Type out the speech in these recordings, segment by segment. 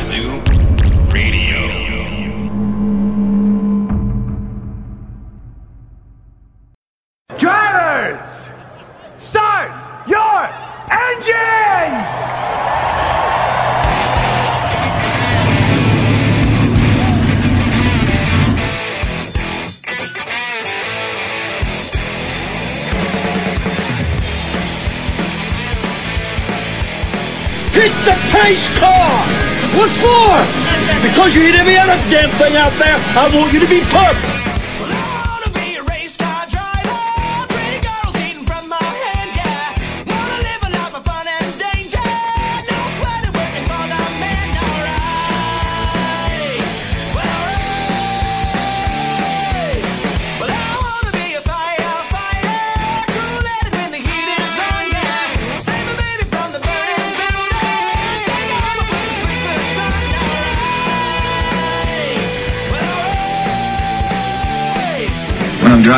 Ubazoo Radio. Drivers, start your engines! Hit the pace car! What for? Because you hit every other damn thing out there, I want you to be perfect.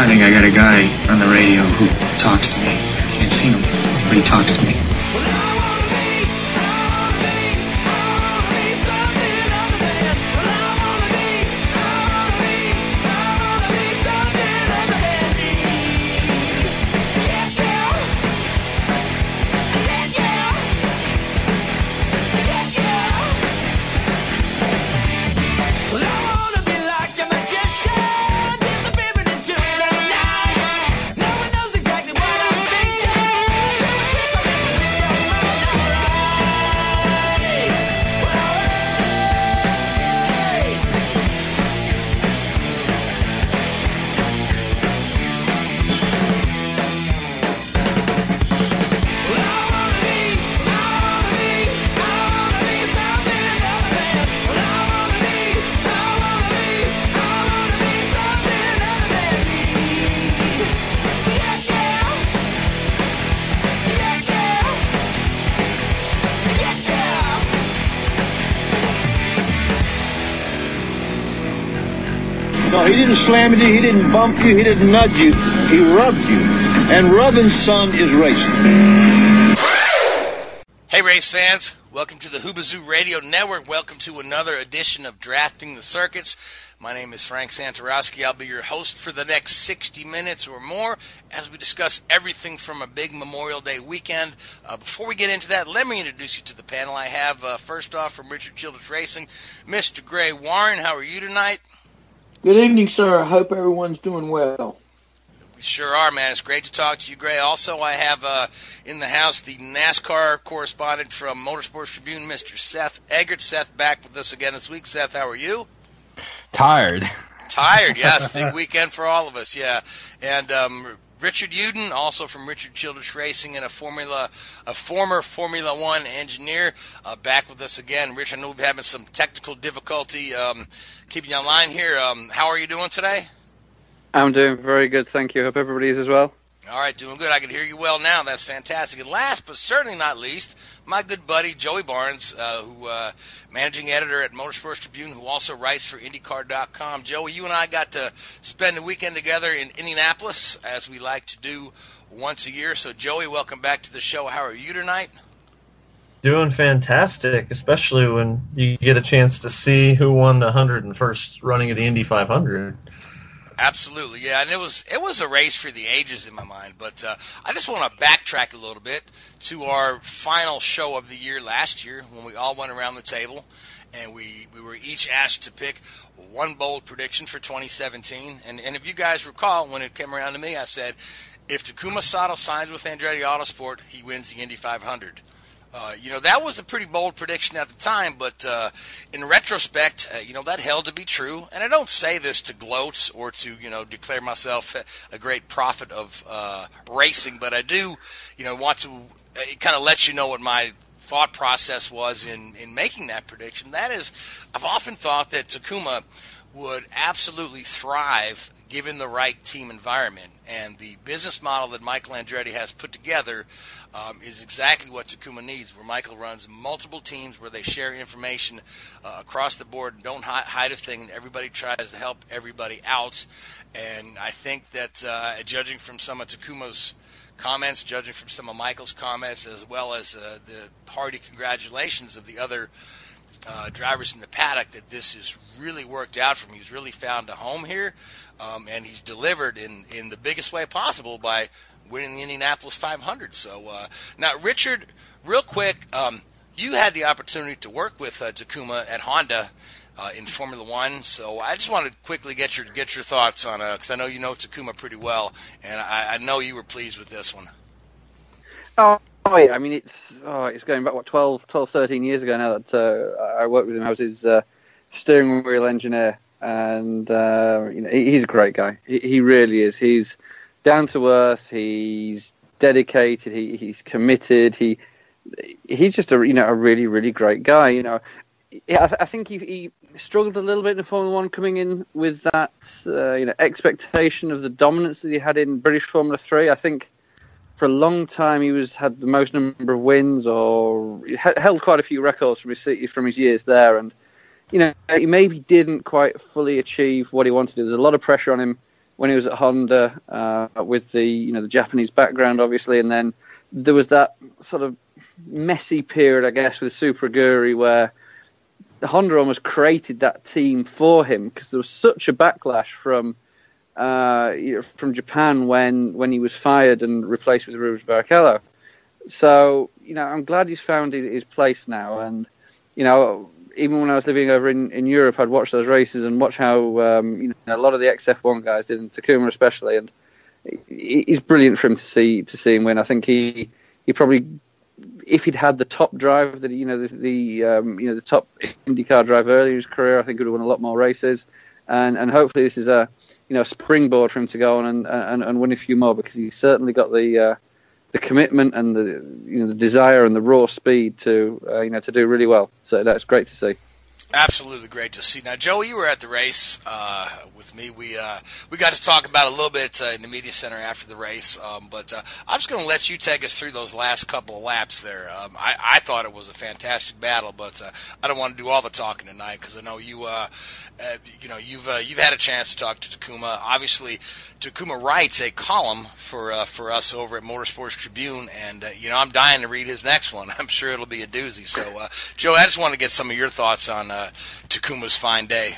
I'm driving, I got a guy on the radio who talks to me. I can't see him, but he talks to me. He didn't slam you, he didn't bump you, he didn't nudge you, he rubbed you. And rubbing, son, is racing. Hey, race fans. Welcome to the Hoobazoo Radio Network. Welcome to another edition of Drafting the Circuits. My name is Frank Santorowski. I'll be your host for the next 60 minutes or more as we discuss everything from a big Memorial Day weekend. Uh, before we get into that, let me introduce you to the panel. I have, uh, first off, from Richard Childress Racing, Mr. Gray Warren. How are you tonight? Good evening, sir. I hope everyone's doing well. We sure are, man. It's great to talk to you, Gray. Also, I have uh, in the house the NASCAR correspondent from Motorsports Tribune, Mr. Seth Eggert. Seth, back with us again this week. Seth, how are you? Tired. Tired, yes. Big weekend for all of us, yeah. And um, Richard Uden, also from Richard Childress Racing, and a Formula, a former Formula One engineer, uh, back with us again. Rich, I know we've been having some technical difficulty um, keeping you online here. Um, how are you doing today? I'm doing very good, thank you. Hope everybody is as well. All right, doing good. I can hear you well now. That's fantastic. And last but certainly not least, my good buddy Joey Barnes, uh, who uh, managing editor at Motorsports Tribune, who also writes for IndyCar.com. Joey, you and I got to spend the weekend together in Indianapolis, as we like to do once a year. So, Joey, welcome back to the show. How are you tonight? Doing fantastic, especially when you get a chance to see who won the 101st running of the Indy 500. Absolutely, yeah, and it was it was a race for the ages in my mind. But uh, I just want to backtrack a little bit to our final show of the year last year when we all went around the table and we, we were each asked to pick one bold prediction for 2017. And and if you guys recall, when it came around to me, I said if Takuma Sato signs with Andretti Autosport, he wins the Indy 500. Uh, you know, that was a pretty bold prediction at the time, but uh, in retrospect, uh, you know, that held to be true. And I don't say this to gloat or to, you know, declare myself a great prophet of uh, racing, but I do, you know, want to uh, kind of let you know what my thought process was in, in making that prediction. That is, I've often thought that Takuma would absolutely thrive given the right team environment. And the business model that Michael Andretti has put together um, is exactly what Takuma needs, where Michael runs multiple teams where they share information uh, across the board and don't hide, hide a thing, and everybody tries to help everybody out. And I think that, uh, judging from some of Takuma's comments, judging from some of Michael's comments, as well as uh, the hearty congratulations of the other uh, drivers in the paddock, that this has really worked out for him. He's really found a home here, um, and he's delivered in, in the biggest way possible by winning the Indianapolis 500. So uh, now, Richard, real quick, um, you had the opportunity to work with uh, Takuma at Honda. Uh, in Formula One, so I just wanted to quickly get your get your thoughts on because I know you know Takuma pretty well, and I, I, know you were pleased with this one. Oh, oh yeah, I mean it's oh, it's going back what 12, 12, 13 years ago now that uh, I worked with him. I was his uh, steering wheel engineer, and uh, you know he's a great guy. He, he really is. He's down to earth. He's dedicated. He, he's committed. He he's just a you know a really really great guy. You know, I, th- I think he, he, struggled a little bit in Formula One coming in with that uh, you know expectation of the dominance that he had in British Formula Three. I think for a long time he was had the most number of wins or held quite a few records from his from his years there, and you know he maybe didn't quite fully achieve what he wanted. There's a lot of pressure on him when he was at Honda uh, with the you know the Japanese background, obviously, and then there was that sort of messy period, I guess, with Super Aguri where Honda almost created that team for him because there was such a backlash from uh, from Japan when when he was fired and replaced with Rubens Barrichello. So you know, I'm glad he's found his, his place now, and you know, even when I was living over in, in Europe, I'd watch those races and watch how um, you know a lot of the XF1 guys did, and Takuma especially, and he's brilliant for him to see to see him win. I think he he probably if he'd had the top drive that you know the, the um, you know the top IndyCar drive earlier in his career, I think he would have won a lot more races, and and hopefully this is a you know springboard for him to go on and and, and win a few more because he's certainly got the uh, the commitment and the you know the desire and the raw speed to uh, you know to do really well. So that's great to see. Absolutely great to see. Now, Joey, you were at the race uh, with me. We uh, we got to talk about a little bit uh, in the media center after the race, um, but uh, I'm just going to let you take us through those last couple of laps there. Um, I, I thought it was a fantastic battle, but uh, I don't want to do all the talking tonight because I know you uh, you know you've you've had a chance to talk to Takuma. Obviously, Takuma writes a column for for us over at Motorsports Tribune, and you know I'm dying to read his next one. I'm sure it'll be a doozy. So, Joe, I just want to get some of your thoughts on uh, Takuma's fine day.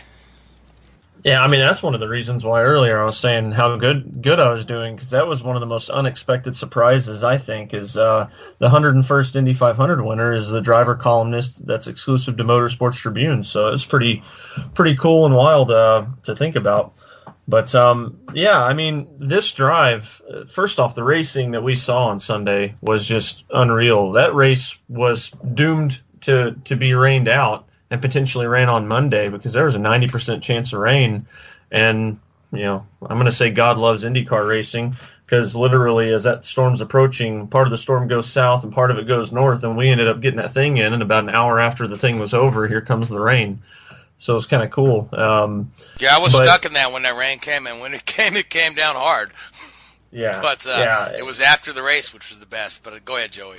Yeah, I mean that's one of the reasons why earlier I was saying how good good I was doing because that was one of the most unexpected surprises I think is uh, the 101st Indy 500 winner is the driver columnist that's exclusive to Motorsports Tribune, so it's pretty pretty cool and wild uh, to think about. But um, yeah, I mean this drive. First off, the racing that we saw on Sunday was just unreal. That race was doomed to to be rained out and potentially rain on Monday because there was a 90% chance of rain. And, you know, I'm going to say God loves IndyCar racing because literally as that storm's approaching, part of the storm goes south and part of it goes north. And we ended up getting that thing in. And about an hour after the thing was over, here comes the rain. So it's kind of cool. Um, yeah, I was but, stuck in that when that rain came. And when it came, it came down hard. Yeah. but uh, yeah. it was after the race, which was the best. But uh, go ahead, Joey.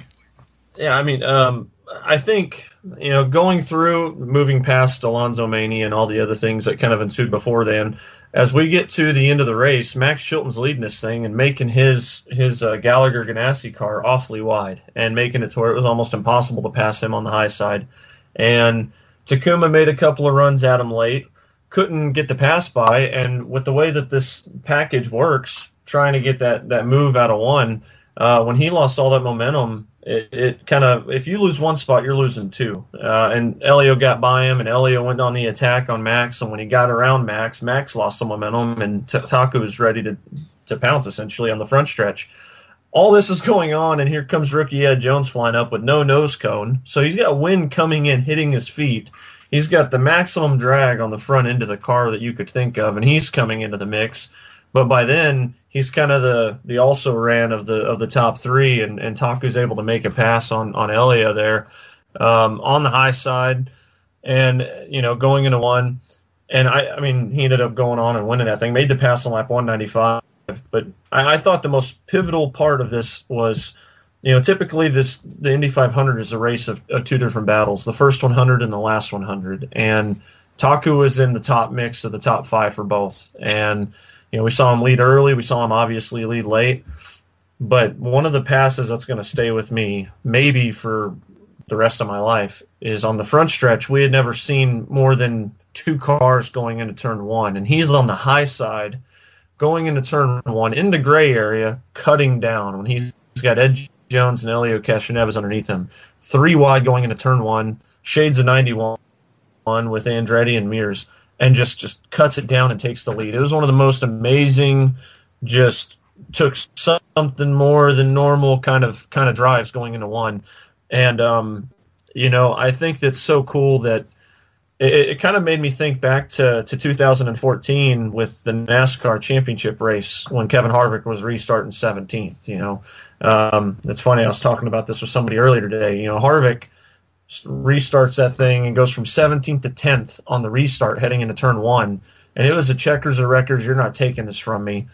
Yeah, I mean, um, I think you know going through moving past Alonso Mania and all the other things that kind of ensued before then, as we get to the end of the race, Max Chilton's leading this thing and making his his uh, Gallagher Ganassi car awfully wide and making it to where it was almost impossible to pass him on the high side. And Takuma made a couple of runs at him late, couldn't get the pass by, and with the way that this package works, trying to get that that move out of one, uh, when he lost all that momentum it, it kind of if you lose one spot, you're losing two. Uh, and Helio got by him, and Helio went on the attack on Max. And when he got around Max, Max lost some momentum, and T- Taku was ready to to pounce essentially on the front stretch. all this is going on, and here comes rookie Ed Jones flying up with no nose cone. So he's got wind coming in, hitting his feet. He's got the maximum drag on the front end of the car that you could think of, and he's coming into the mix. But by then, he's kind of the the also ran of the of the top three, and and Taku's able to make a pass on on Helio there um, on the high side, and you know going into one, and I I mean he ended up going on and winning that thing, made the pass on lap 195 but I, I, thought the most pivotal part of this was, you know, typically this the Indy 500 is a race of, of two different battles: the first 100 and the last 100. And Taku was in the top mix of the top five for both. And you know, we saw him lead early. We saw him obviously lead late. But one of the passes that's going to stay with me, maybe for the rest of my life, is on the front stretch. We had never seen more than two cars going into turn one, and he's on the high side going into turn one in the gray area, cutting down when he's, got Ed Jones and Helio Castroneves underneath him. Three wide going into turn one, shades of 91 with Andretti and Mears, and just, just cuts it down and takes the lead. It was one of the most amazing, just took something more than normal kind of kind of drives going into one. And um, you know, I think that's so cool that it, it kind of made me think back to, to 2014 with the NASCAR championship race when Kevin Harvick was restarting 17th. You know, um, it's funny. I was talking about this with somebody earlier today. You know, Harvick restarts that thing and goes from 17th to 10th on the restart heading into turn one. And it was the checkers of records. You're not taking this from me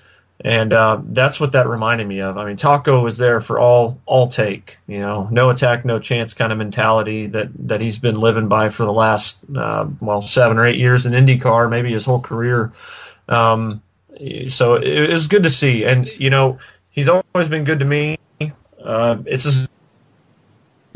and uh, that's what that reminded me of. I mean, Taku was there for all all take, you know, no attack, no chance kind of mentality that that he's been living by for the last uh, well seven or eight years in IndyCar, maybe his whole career. Um, so it, it, was good to see, and you know, he's always been good to me. Uh, it's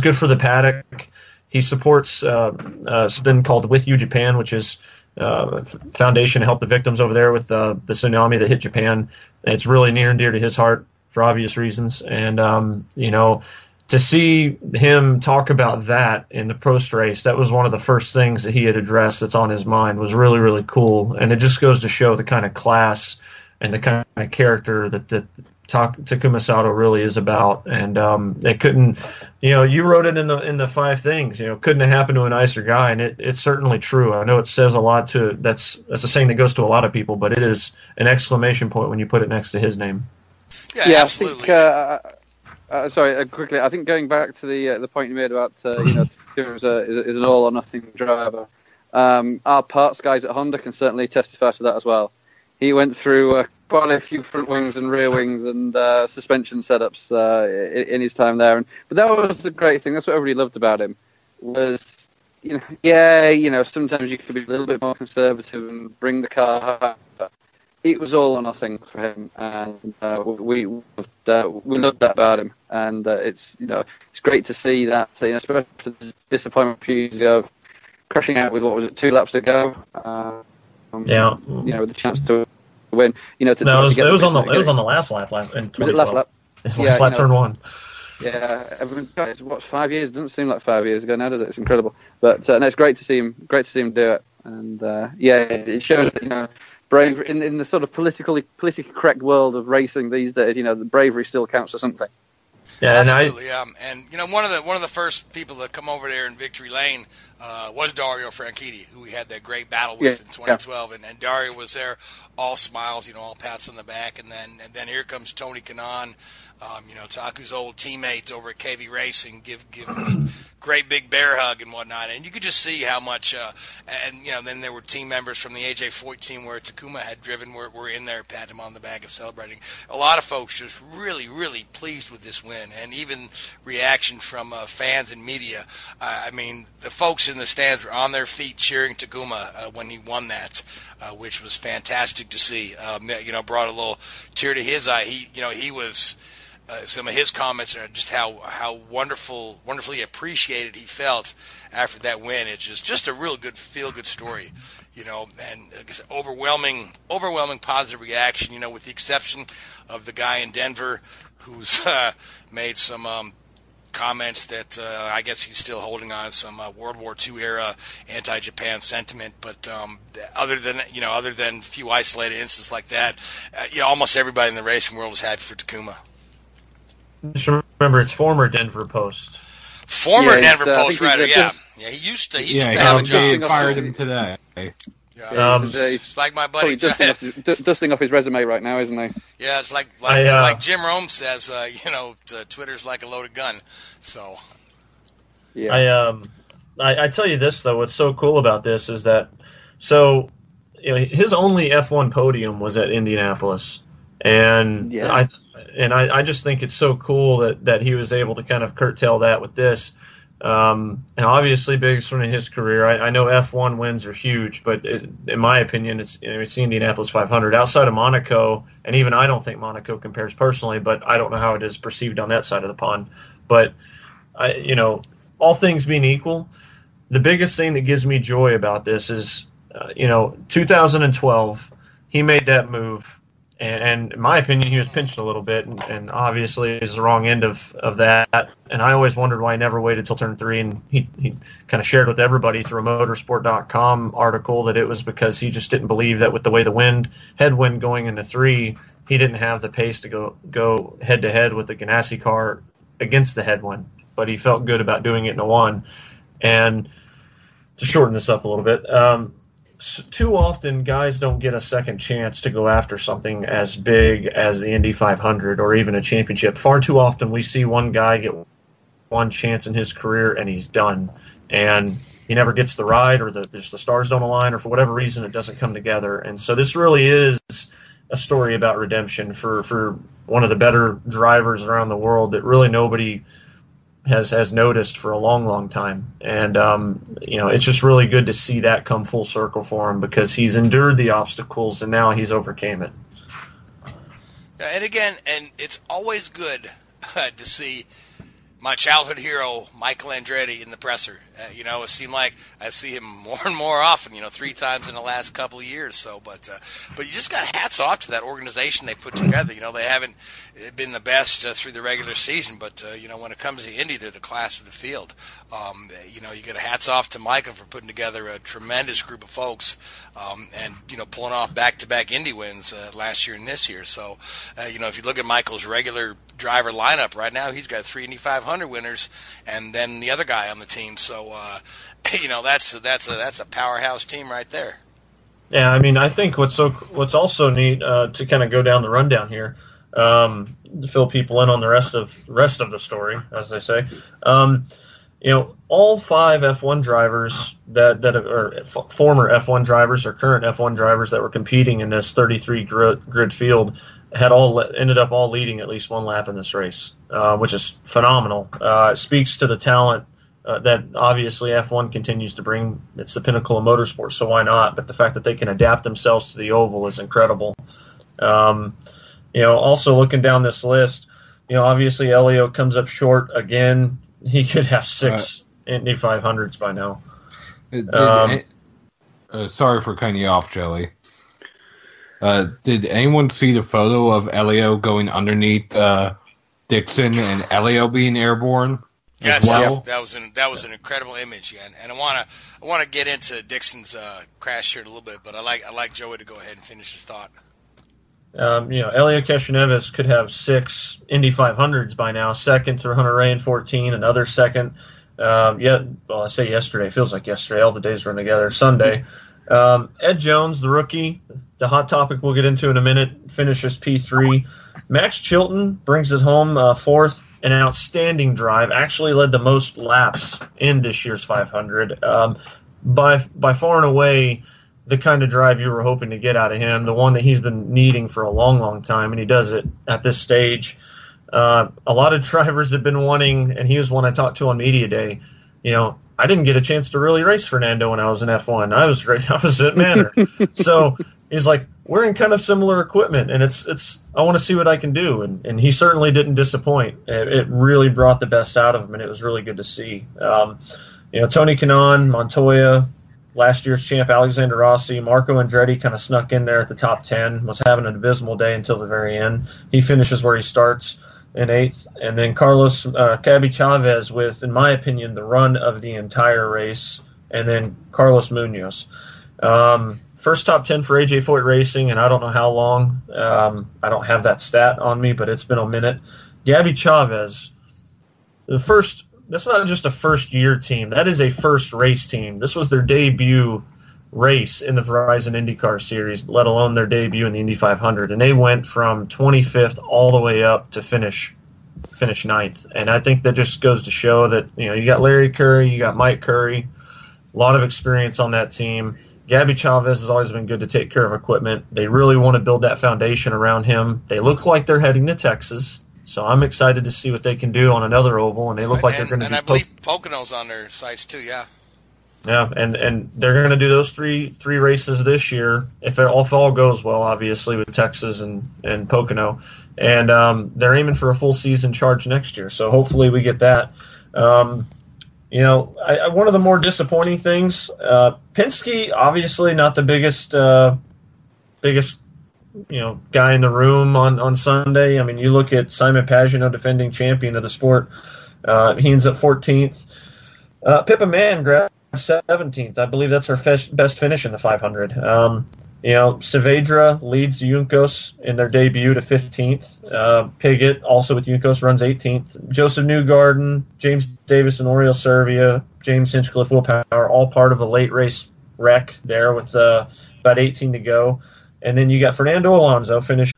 good for the paddock. He supports uh, uh, something called With You Japan, which is uh, foundation to help the victims over there with uh, the tsunami that hit Japan. It's really near and dear to his heart for obvious reasons. And, um, you know, to see him talk about that in the post race, that was one of the first things that he had addressed that's on his mind was really, really cool. And it just goes to show the kind of class and the kind of character that, that Takuma Sato really is about, and um, it couldn't, you know, you wrote it in the in the five things, you know, couldn't have happened to a nicer guy, and it, it's certainly true. I know it says a lot to that's that's a saying that goes to a lot of people, but it is an exclamation point when you put it next to his name. Yeah, yeah absolutely. I think, uh, uh, sorry, uh, quickly. I think going back to the uh, the point you made about uh, you know is, a, is, an all or nothing driver. Um, our parts guys at Honda can certainly testify to that as well. He went through uh, quite a few front wings and rear wings and uh, suspension setups uh, in, in, his time there. And, but that was the great thing. That's what everybody loved about him. Was you know, yeah, you know, sometimes you could be a little bit more conservative and bring the car. It was all or nothing for him, and uh, we uh, we loved that about him. And uh, it's you know it's great to see that. You know, especially the disappointment a few years ago, of crashing out with what was it two laps to go. Um, yeah, you know, with the chance to win. You know, to, no, it was, it was on the it was on the last lap last in was it last lap? It's yeah, last lap know, turn one. Yeah, it's what five years? It doesn't seem like five years ago now, does it? It's incredible. But uh, no, it's great to see him. Great to see him do it. And uh, yeah, it shows that you know bravery in, in the sort of politically politically correct world of racing these days. You know, the bravery still counts for something. Yeah, absolutely. I, um, and you know, one of the one of the first people to come over there in Victory Lane uh, was Dario Franchitti, who we had that great battle with yeah, in 2012, yeah. and, and Dario was there, all smiles, you know, all pats on the back, and then and then here comes Tony Kanaan, um, you know, Taku's old teammates over at KV Racing, give give him a great big bear hug and whatnot, and you could just see how much. Uh, and you know, then there were team members from the AJ team where Takuma had driven, were, were in there, patting him on the back and celebrating. A lot of folks just really, really pleased with this win, and even reaction from uh, fans and media. I mean, the folks in the stands were on their feet cheering Takuma uh, when he won that, uh, which was fantastic to see. Um, you know, brought a little tear to his eye. He, you know, he was uh, some of his comments are just how how wonderful, wonderfully appreciated he felt after that win. It's just just a real good feel good story, you know, and overwhelming overwhelming positive reaction. You know, with the exception of the guy in Denver who's uh, made some. Um, comments that uh, I guess he's still holding on some uh, World War II era anti-Japan sentiment. But um, other than you know, other than a few isolated instances like that, uh, yeah, almost everybody in the racing world is happy for Takuma. Just remember, it's former Denver Post. Former Yeah, Denver uh, Post think he's writer, yeah. Yeah, he used to, he used Yeah, to have a job. job. fired him today. Yeah, Um, He's, uh, it's like my buddy. dusting off, his, dusting off his resume right now, isn't he? Yeah, it's like like, I, uh, uh, like Jim Rome says, uh, you know, Twitter's like a loaded gun. So Yeah. I um, I, I tell you this though, what's so cool about this is that so you know his only F1 podium was at Indianapolis, and Yeah. I and I, I just think it's so cool that that he was able to kind of curtail that with this. Um, and obviously, biggest one in his career. I, I know F1 wins are huge, but it, in my opinion, it's it's the Indianapolis 500. Outside of Monaco, and even I don't think Monaco compares personally, but I don't know how it is perceived on that side of the pond. But I, you know, all things being equal, the biggest thing that gives me joy about this is, uh, you know, 2012, he made that move, and, in my opinion, he was pinched a little bit, and, and obviously is the wrong end of, of that. And I always wondered why he never waited till turn three, and he, he kind of shared with everybody through a motorsport.com article that it was because he just didn't believe that with the way the wind, headwind going into three, he didn't have the pace to go go head to head with the Ganassi car against the headwind, but he felt good about doing it in a one. And to shorten this up a little bit, um, too often guys don't get a second chance to go after something as big as the Indy 500 or even a championship. Far too often we see one guy get one chance in his career and he's done, and he never gets the ride or the the stars don't align or for whatever reason it doesn't come together. And so this really is a story about redemption for for one of the better drivers around the world that really nobody has has noticed for a long, long time. And um, you know, it's just really good to see that come full circle for him because he's endured the obstacles and now he's overcame it. And again, and it's always good uh, to see my childhood hero Michael Andretti in the presser. Uh, you know, it seemed like I see him more and more often. You know, three times in the last couple of years. So, but uh, but you just got hats off to that organization they put together. You know, they haven't been the best uh, through the regular season, but uh, you know, when it comes to Indy, they're the class of the field. Um, you know, you get a hats off to Michael for putting together a tremendous group of folks, um, and you know, pulling off back-to-back Indy wins uh, last year and this year. So, uh, you know, if you look at Michael's regular driver lineup right now, he's got three Indy 500 winners, and then the other guy on the team. So, uh, you know, that's that's a that's a powerhouse team right there. Yeah, I mean, I think what's so what's also neat uh, to kind of go down the rundown here, um, to fill people in on the rest of rest of the story, as they say. Um, you know, all five F1 drivers that that are f- former F1 drivers or current F1 drivers that were competing in this 33 grid, grid field had all le- ended up all leading at least one lap in this race, uh, which is phenomenal. Uh, it speaks to the talent uh, that obviously F1 continues to bring. It's the pinnacle of motorsport, so why not? But the fact that they can adapt themselves to the oval is incredible. Um, you know, also looking down this list, you know, obviously Helio comes up short again. He could have six Indy 500s by now. Did, Um, uh, sorry for cutting you off, Joey. Uh, did anyone see the photo of Helio going underneath uh, Dixon and Helio being airborne? Yes, well? yeah, that was an that was an incredible image, yeah. And, and I want to I want to get into Dixon's uh, crash here in a little bit, but I like I like Joey to go ahead and finish his thought. Um, you know, Helio Castroneves could have six Indy 500s by now. Second to Hunter-Reay in 14, another second. Um, yeah, well, I say yesterday. It feels like yesterday. All the days run together. Sunday. Um, Ed Jones, the rookie, the hot topic we'll get into in a minute, finishes P3. Max Chilton brings it home uh, fourth. An outstanding drive. Actually led the most laps in this year's 500. Um, by by far and away the kind of drive you were hoping to get out of him, the one that he's been needing for a long, long time, and he does it at this stage. Uh, a lot of drivers have been wanting, and he was one I talked to on media day. You know, I didn't get a chance to really race Fernando when I was in F1. I was I was at Manor, so he's like, we're in kind of similar equipment, and it's it's I want to see what I can do, and and he certainly didn't disappoint. It, it really brought the best out of him, and it was really good to see. Um, you know, Tony Kanaan, Montoya, last year's champ Alexander Rossi, Marco Andretti kind of snuck in there at the top 10, was having an abysmal day until the very end. He finishes where he starts in eighth. And then Carlos uh, Gabby Chaves with, in my opinion, the run of the entire race. And then Carlos Munoz. Um, first top 10 for AJ Foyt Racing, and I don't know how long. Um, I don't have that stat on me, but it's been a minute. Gabby Chaves, the first. That's not just a first year team. That is a first race team. This was their debut race in the Verizon IndyCar Series, let alone their debut in the Indy 500, and they went from 25th all the way up to finish finish ninth. And I think that just goes to show that you know you got Larry Curry, you got Mike Curry, a lot of experience on that team. Gabby Chaves has always been good to take care of equipment. They really want to build that foundation around him. They look like they're heading to Texas. So I'm excited to see what they can do on another oval, and they look like and, they're going to. And be I believe Pocono's on their sights too. Yeah. Yeah, and and they're going to do those three three races this year if it all, if all goes well, obviously with Texas and and Pocono, and um, they're aiming for a full season charge next year. So hopefully we get that. Um, you know, I, I, one of the more disappointing things, uh, Penske obviously not the biggest uh, biggest you know guy in the room on on Sunday. I mean, you look at Simon Pagenaud, defending champion of the sport. Uh, he ends up 14th. Uh, Pippa Mann grabbed 17th. I believe that's her best finish in the 500. Um, you know, Saavedra leads Juncos in their debut to 15th. Uh, Pigot, also with Juncos, runs 18th. Josef Newgarden, James Davis, and Oriol Servia, James Hinchcliffe, Will Power, all part of the late race wreck there with uh, about 18 to go. And then you got Fernando Alonso finish.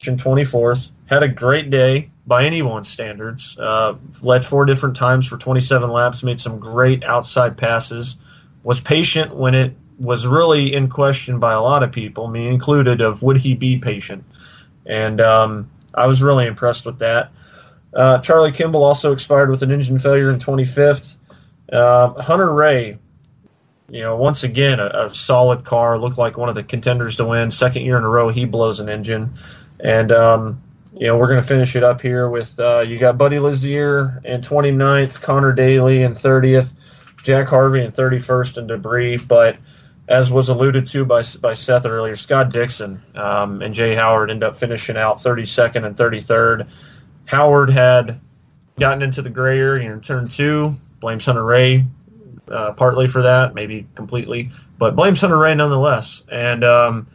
24th. Had a great day by anyone's standards. Uh, led four different times for 27 laps. Made some great outside passes. Was patient when it was really in question by a lot of people, me included, of would he be patient? And um, I was really impressed with that. Uh, Charlie Kimball also expired with an engine failure in 25th. Uh, Hunter-Reay, you know, once again, a, a, solid car, looked like one of the contenders to win. Second year in a row, he blows an engine. And, um, you know, we're going to finish it up here with uh, you got Buddy Lazier in 29th, Conor Daly in 30th, Jack Harvey in 31st, and debris. But as was alluded to by, by Seth earlier, Scott Dixon um, and Jay Howard end up finishing out 32nd and 33rd. Howard had gotten into the gray area in turn two, blames Hunter-Reay uh, partly for that, maybe completely, but blames Hunter-Reay nonetheless. And um,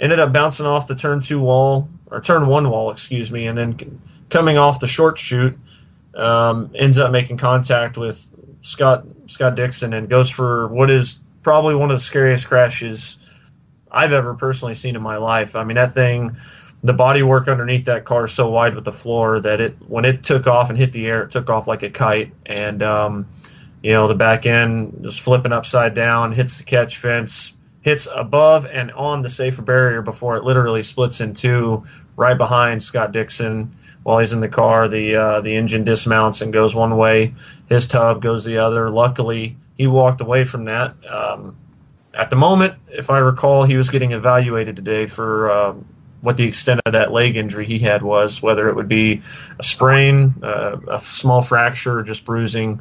ended up bouncing off the turn two wall, or turn one wall, excuse me, and then coming off the short chute um, ends up making contact with Scott Scott Dixon and goes for what is probably one of the scariest crashes I've ever personally seen in my life. I mean, that thing, the body work underneath that car is so wide with the floor that it when it took off and hit the air, it took off like a kite, and um, you know the back end just flipping upside down, hits the catch fence, hits above and on the safer barrier before it literally splits in two, right behind Scott Dixon. While he's in the car, the uh, the engine dismounts and goes one way. His tub goes the other. Luckily, he walked away from that. Um, at the moment, if I recall, he was getting evaluated today for uh, what the extent of that leg injury he had was, whether it would be a sprain, uh, a small fracture, or just bruising.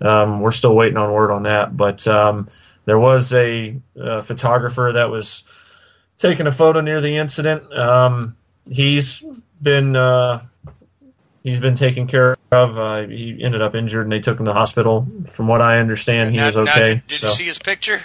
Um, we're still waiting on word on that, but um, there was a, a, photographer that was taking a photo near the incident. Um, he's been uh, he's been taken care of. Uh, he ended up injured, and they took him to the hospital. From what I understand, he now, was okay. Now, did, so. you see his picture?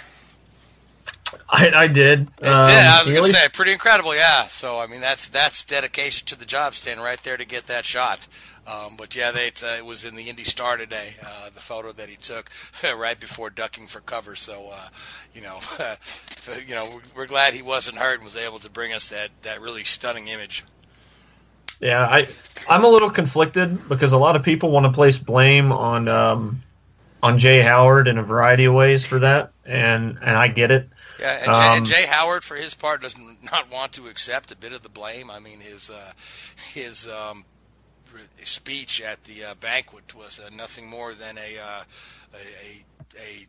I, I did. Um, I was gonna say, pretty incredible, yeah. So I mean, that's that's dedication to the job, standing right there to get that shot. Um, but yeah, they, uh, it was in the Indy Star today, uh, the photo that he took right before ducking for cover. So, uh, you know, so, you know, we're glad he wasn't hurt and was able to bring us that, that really stunning image. Yeah, I I'm a little conflicted because a lot of people want to place blame on um, on Jay Howard in a variety of ways for that, and and I get it. Yeah, and, Jay, and Jay Howard, for his part, does not want to accept a bit of the blame. I mean, his uh, his um, speech at the uh, banquet was uh, nothing more than a, uh, a, a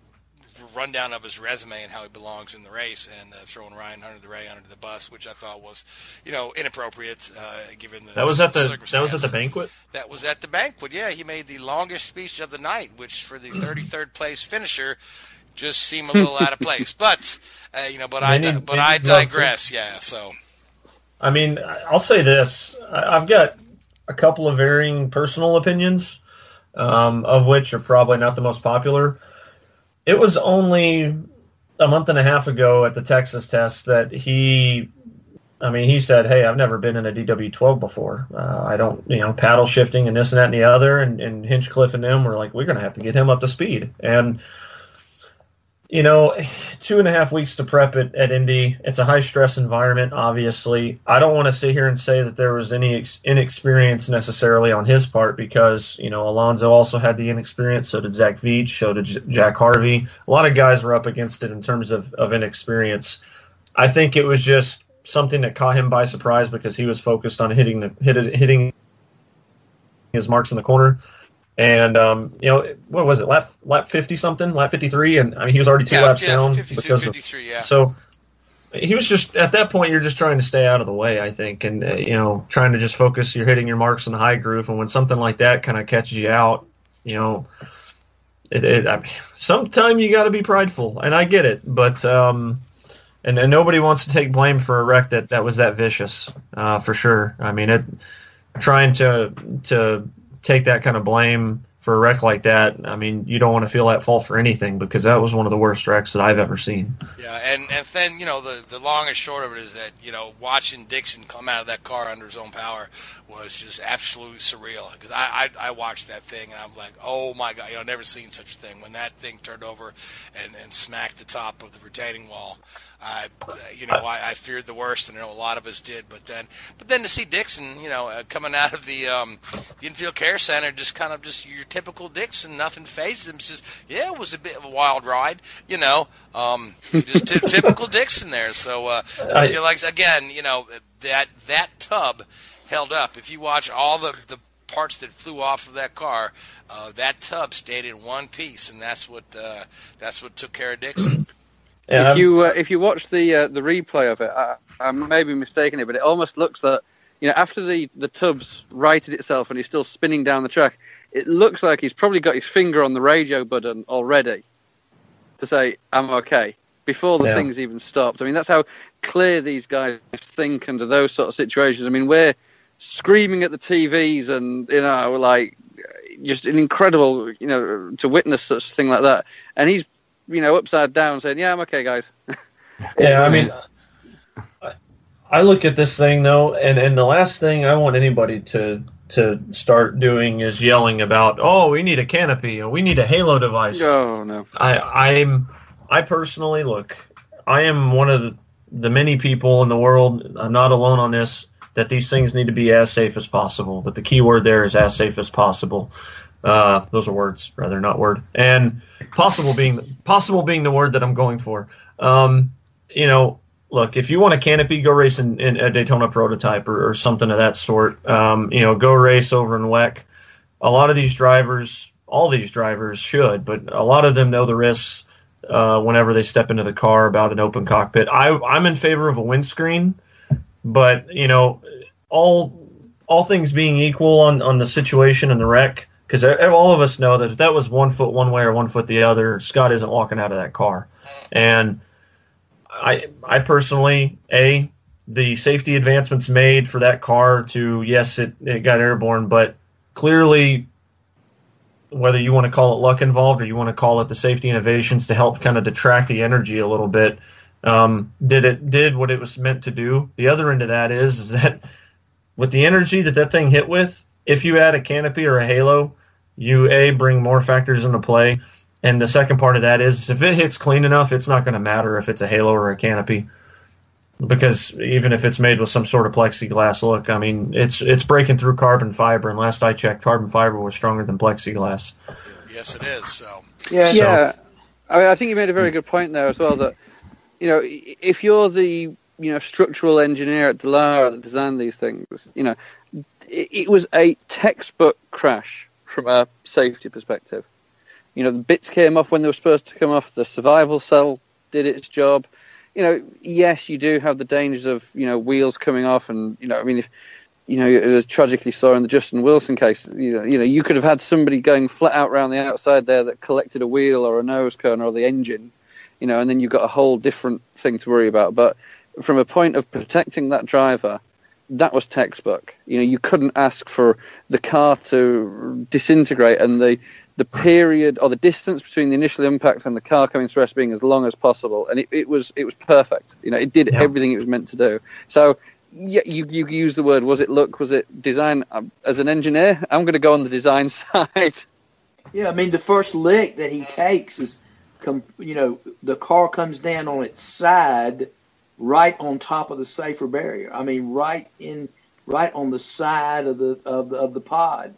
rundown of his resume and how he belongs in the race, and uh, throwing Ryan Hunter the Ray under the bus, which I thought was, you know, inappropriate uh, given the that was at the that was at the banquet. That was at the banquet. Yeah, he made the longest speech of the night, which for the 33rd place finisher just seemed a little out of place. But uh, you know, but I but I digress. Yeah, so. I mean, I'll say this: I've got a couple of varying personal opinions, um, of which are probably not the most popular. It was only a month and a half ago at the Texas test that he, I mean, he said, "Hey, I've never been in a DW12 before. Uh, I don't, you know, paddle shifting and this and that and the other." And, and Hinchcliffe and them were like, "We're going to have to get him up to speed." And you know, two and a half weeks to prep it at Indy. It's a high stress environment, obviously. I don't want to sit here and say that there was any ex- inexperience necessarily on his part because, you know, Alonso also had the inexperience. So did Zach Veach, so did J- Jack Harvey. A lot of guys were up against it in terms of, of inexperience. I think it was just something that caught him by surprise because he was focused on hitting the, hit, hitting his marks in the corner and um, you know what was it? Lap lap fifty something lap fifty three and I mean he was already two yeah, laps yeah, down 52, because 53, of, yeah. so he was just at that point you're just trying to stay out of the way I think and uh, you know trying to just focus you're hitting your marks in the high groove. And when something like that kind of catches you out you know it, it I mean, sometime you got to be prideful and I get it but um and, and nobody wants to take blame for a wreck that that was that vicious uh, for sure. I mean it trying to to take that kind of blame for a wreck like that, I mean, you don't want to feel that fault for anything because that was one of the worst wrecks that I've ever seen. Yeah, and and then you know the the long and short of it is that you know watching Dixon come out of that car under his own power was just absolutely surreal because I, I I watched that thing and I'm like, oh my god, you know, never seen such a thing when that thing turned over and and smacked the top of the retaining wall. I, you know, I, I feared the worst, and I know a lot of us did. But then, but then to see Dixon, you know, uh, coming out of the um, the infield care center, just kind of just your typical Dixon, nothing fazes him. It's just, yeah, it was a bit of a wild ride, you know, um, just t- typical Dixon there. So, uh, I feel like again, you know, that that tub held up. If you watch all the the parts that flew off of that car, uh, that tub stayed in one piece, and that's what uh, that's what took care of Dixon. Yeah, if you uh, if you watch the uh, the replay of it, I, I may be mistaken it, but it almost looks that you know after the the tub's righted itself and he's still spinning down the track, it looks like he's probably got his finger on the radio button already to say I'm okay before the Yeah. thing's even stopped. I mean that's how clear these guys think under those sort of situations. I mean we're screaming at the TVs and you know like just an incredible you know to witness such a thing like that, and he's you know upside down saying yeah I'm okay guys. Yeah, I mean, I- look at this thing though, and, and the last thing I want anybody to to start doing is yelling about, oh, we need a canopy or we need a halo device. Oh no. I I'm I personally look. I am one of the, the many people in the world. I'm not alone on this. That these things need to be as safe as possible. But the key word there is as safe as possible. Uh, those are words, rather not word. And possible being possible being the word that I'm going for. Um, you know, look, if you want a canopy, go race in, in a Daytona prototype or, or something of that sort. Um, you know, go race over in WEC. A lot of these drivers, all these drivers should, but a lot of them know the risks uh, whenever they step into the car about an open cockpit. I, I'm in favor of a windscreen, but you know, all all things being equal on, on the situation and the wreck, because all of us know that if that was one foot one way or one foot the other, Scott isn't walking out of that car. And I I personally a the safety advancements made for that car to yes it, it got airborne, but clearly whether you want to call it luck involved or you want to call it the safety innovations to help kind of detract the energy a little bit, um, did it did what it was meant to do. The other end of that is, is that with the energy that that thing hit with, if you add a canopy or a halo, you a bring more factors into play, and the second part of that is if it hits clean enough, it's not going to matter if it's a halo or a canopy. because even if it's made with some sort of plexiglass look, I mean, it's it's breaking through carbon fiber, and last I checked, carbon fiber was stronger than plexiglass. Yes, it is. So Yeah, So- yeah. I mean, I think you made a very good point there as well. That you know, if you're the you know structural engineer at Dallara that designed these things, you know, it, it was a textbook crash from a safety perspective. You know, the bits came off when they were supposed to come off. The survival cell did its job. You know, yes, you do have the dangers of you know wheels coming off, and you know, I mean, if you know, as tragically saw in the Justin Wilson case, you know, you know, you could have had somebody going flat out around the outside there that collected a wheel or a nose cone or the engine, you know, and then you've got a whole different thing to worry about. But from a point of protecting that driver, that was textbook. You know, you couldn't ask for the car to disintegrate and the the period or the distance between the initial impact and the car coming to rest being as long as possible, and it, it was it was perfect. You know, it did Yeah. everything it was meant to do. So yeah, you you use the word. Was it look? Was it design? Um, As an engineer, I'm going to go on the design side. Yeah, I mean the first lick that he takes is, you know, the car comes down on its side, right on top of the safer barrier. I mean, right in, right on the side of the of the, of the pod.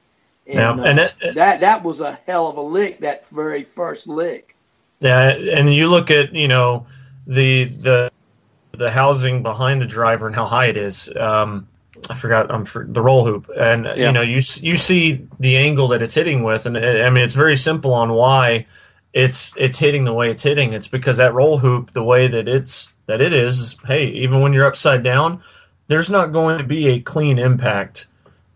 And, Yeah, uh, and it- that that was a hell of a lick. That very first lick. Yeah, and you look at you know the the the housing behind the driver and how high it is. Um, I forgot I'm for, the roll hoop, and Yeah. you know you you see the angle that it's hitting with, and uh, I mean it's very simple on why it's it's hitting the way it's hitting. It's because that roll hoop, the way that it's that it is, hey, even when you're upside down, there's not going to be a clean impact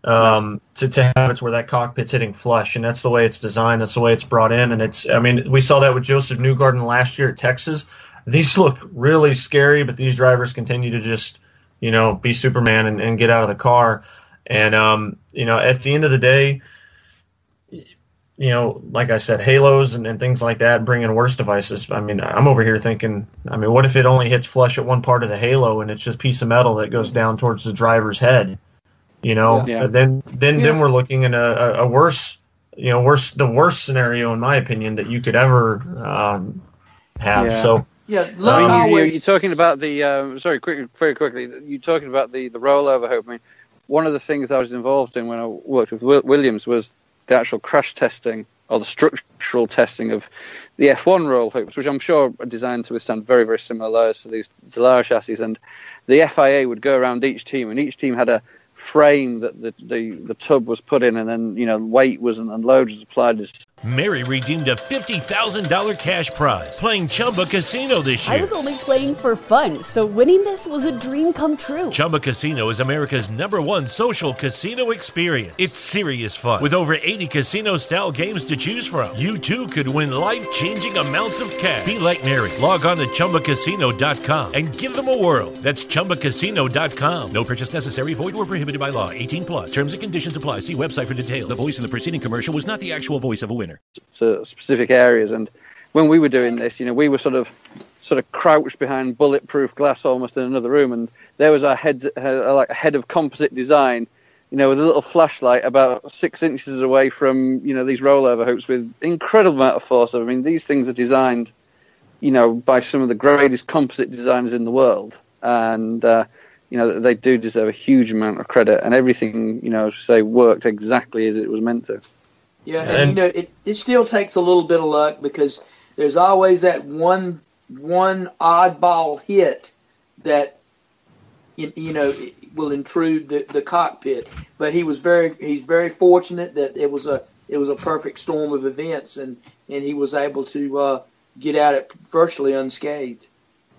um, to, to have it where that cockpit's hitting flush, and that's the way it's designed. That's the way it's brought in, and it's. I mean, we saw that with Josef Newgarden last year at Texas. These look really scary, but these drivers continue to just, you know, be Superman and, and get out of the car. And um, you know, at the end of the day, you know, like I said, halos and, and things like that bring in worse devices. I mean, I'm over here thinking, I mean, what if it only hits flush at one part of the halo and it's just a piece of metal that goes down towards the driver's head? You know, Yeah. Then then then we're looking at a, a, a worse, you know, worse the worst scenario in my opinion that you could ever um, have. Yeah. So Yeah, I mean, you, always, you, you're talking about the um, sorry, quick, very quickly. You're talking about the the rollover hoop. I mean, one of the things I was involved in when I worked with Wi- Williams was the actual crash testing or the structural testing of the F1 roll hoops, which I'm sure are designed to withstand very, very similar loads to these Dallara chassis. And the FIA would go around each team, and each team had a frame that the the, the tub was put in, and then you know weight was and, and load was applied. As, Mary redeemed a $50,000 cash prize playing Chumba Casino this year. I was only playing for fun, so winning this was a dream come true. Chumba Casino is America's number one social casino experience. It's serious fun. With over 80 casino style games to choose from, you too could win life changing amounts of cash. Be like Mary. Log on to chumbacasino.com and give them a whirl. That's chumbacasino.com. No purchase necessary, void or prohibited by law. 18 plus. Terms and conditions apply. See website for details. The voice in the preceding commercial was not the actual voice of a winner. to specific areas. And when we were doing this, you know, we were sort of sort of crouched behind bulletproof glass almost in another room, and there was our head, uh, like a head of composite design, you know, with a little flashlight about six inches away from you know these rollover hoops with incredible amount of force. I mean, these things are designed, you know, by some of the greatest composite designers in the world, and uh, you know they do deserve a huge amount of credit. And everything, you know, say, worked exactly as it was meant to. Yeah, and, And- you know, it, it still takes a little bit of luck because there's always that one one oddball hit that you, you know will intrude the, the cockpit. But he was very he's very fortunate that it was a it was a perfect storm of events and and he was able to uh, get out it virtually unscathed.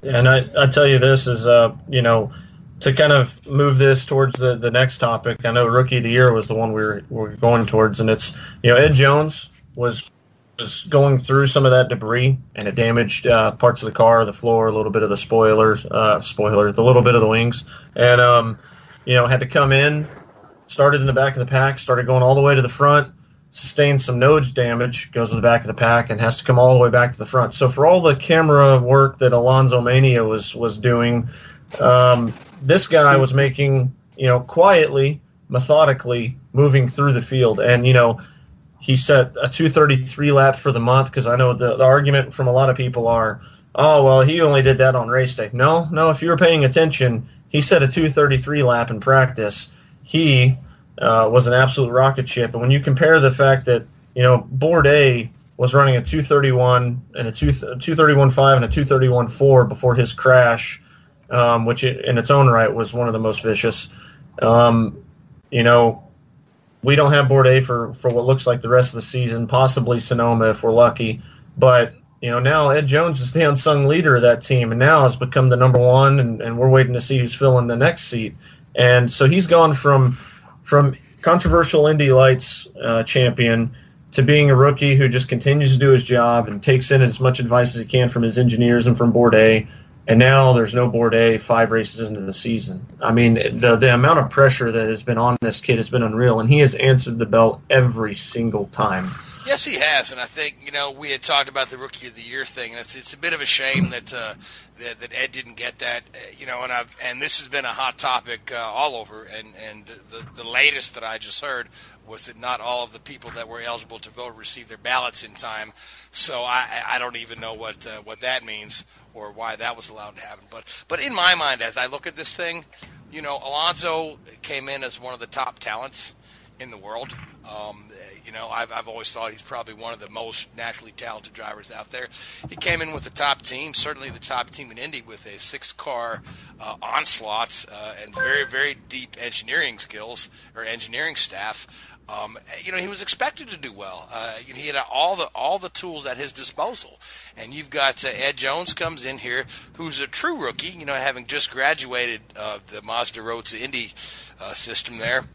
Yeah, And I, I tell you this is, uh, you know, to kind of move this towards the, the next topic. I know Rookie of the Year was the one we were, we were going towards, and it's, you know, Ed Jones was was going through some of that debris, and it damaged uh, parts of the car, the floor, a little bit of the spoilers, uh, spoiler, the little bit of the wings, and um, you know, had to come in, started in the back of the pack, started going all the way to the front, sustained some nose damage, goes to the back of the pack, and has to come all the way back to the front. So for all the camera work that Alonso Mania was was doing, um, this guy was making you know quietly, methodically moving through the field, and you know. he set a 233 lap for the month because I know the, the argument from a lot of people are, oh well, he only did that on race day. No, no, if you were paying attention, he set a 233 lap in practice. He uh, was an absolute rocket ship, and when you compare the fact that you know Bourdais was running a 231 and a 2 231.5 and a 231.4 before his crash, um, which in its own right was one of the most vicious. Um, you know, we don't have Bourdais for, for what looks like the rest of the season, possibly Sonoma if we're lucky. But, you know, now Ed Jones is the unsung leader of that team and now has become the number one, and, and we're waiting to see who's filling the next seat. And so he's gone from from controversial Indy Lights uh, champion to being a rookie who just continues to do his job and takes in as much advice as he can from his engineers and from Bourdais and now there's no Bourdais five races into the season. I mean, the the amount of pressure that has been on this kid has been unreal, and he has answered the bell every single time. Yes, he has, and I think you know we had talked about the rookie of the year thing, and it's it's a bit of a shame that uh, that, that Ed didn't get that, you know, and I've and this has been a hot topic uh, all over, and and the, the the latest that I just heard was that not all of the people that were eligible to vote received their ballots in time, so I I don't even know what uh, what that means or why that was allowed to happen. But but in my mind, as I look at this thing, you know, Alonso came in as one of the top talents in the world. Um, you know, I've, I've always thought he's probably one of the most naturally talented drivers out there. He came in with the top team, certainly the top team in Indy, with a six-car uh, onslaught uh, and very, very deep engineering skills or engineering staff. Um, you know, he was expected to do well. Uh, he had all the all the tools at his disposal, and you've got uh, Ed Jones comes in here, who's a true rookie. You know, having just graduated uh, the Mazda Road to Indy uh, system there.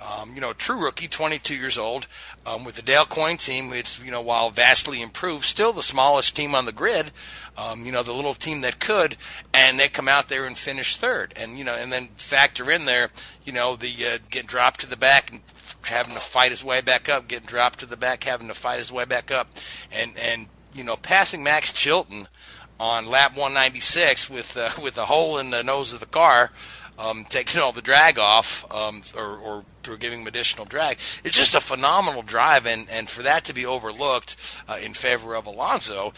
Um, you know, true rookie, 22 years old, um, with the Dale Coyne team. It's you know, while vastly improved, still the smallest team on the grid. Um, you know, the little team that could, and they come out there and finish third. And you know, and then factor in there, you know, the uh, get dropped to the back and having to fight his way back up, getting dropped to the back, having to fight his way back up, and and you know passing Max Chilton on lap 196 with uh, with a hole in the nose of the car, um, taking all the drag off, um, or, or through giving him additional drag. It's just a phenomenal drive, and, and for that to be overlooked uh, in favor of Alonso,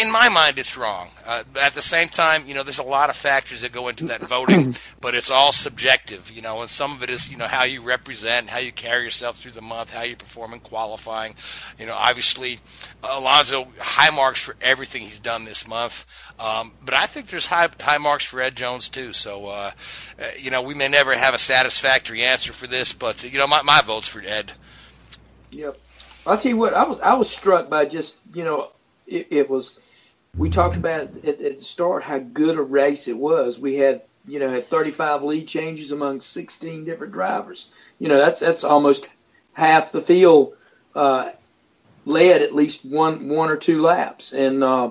in my mind, it's wrong. Uh, at the same time, you know, there's a lot of factors that go into that voting, but it's all subjective, you know, and some of it is, you know, how you represent, how you carry yourself through the month, how you perform in qualifying. You know, obviously, Alonso, high marks for everything he's done this month. Um, but I think there's high high marks for Ed Jones too. So, uh, uh you know, we may never have a satisfactory answer for this, but but you know, my, my vote's for Ed. Yep. I'll tell you what, I was I was struck by just you know, it, it was. We talked about at, the start how good a race it was. We had you know had 35 lead changes among 16 different drivers. You know that's that's almost half the field uh, led at least one one or two laps, and uh,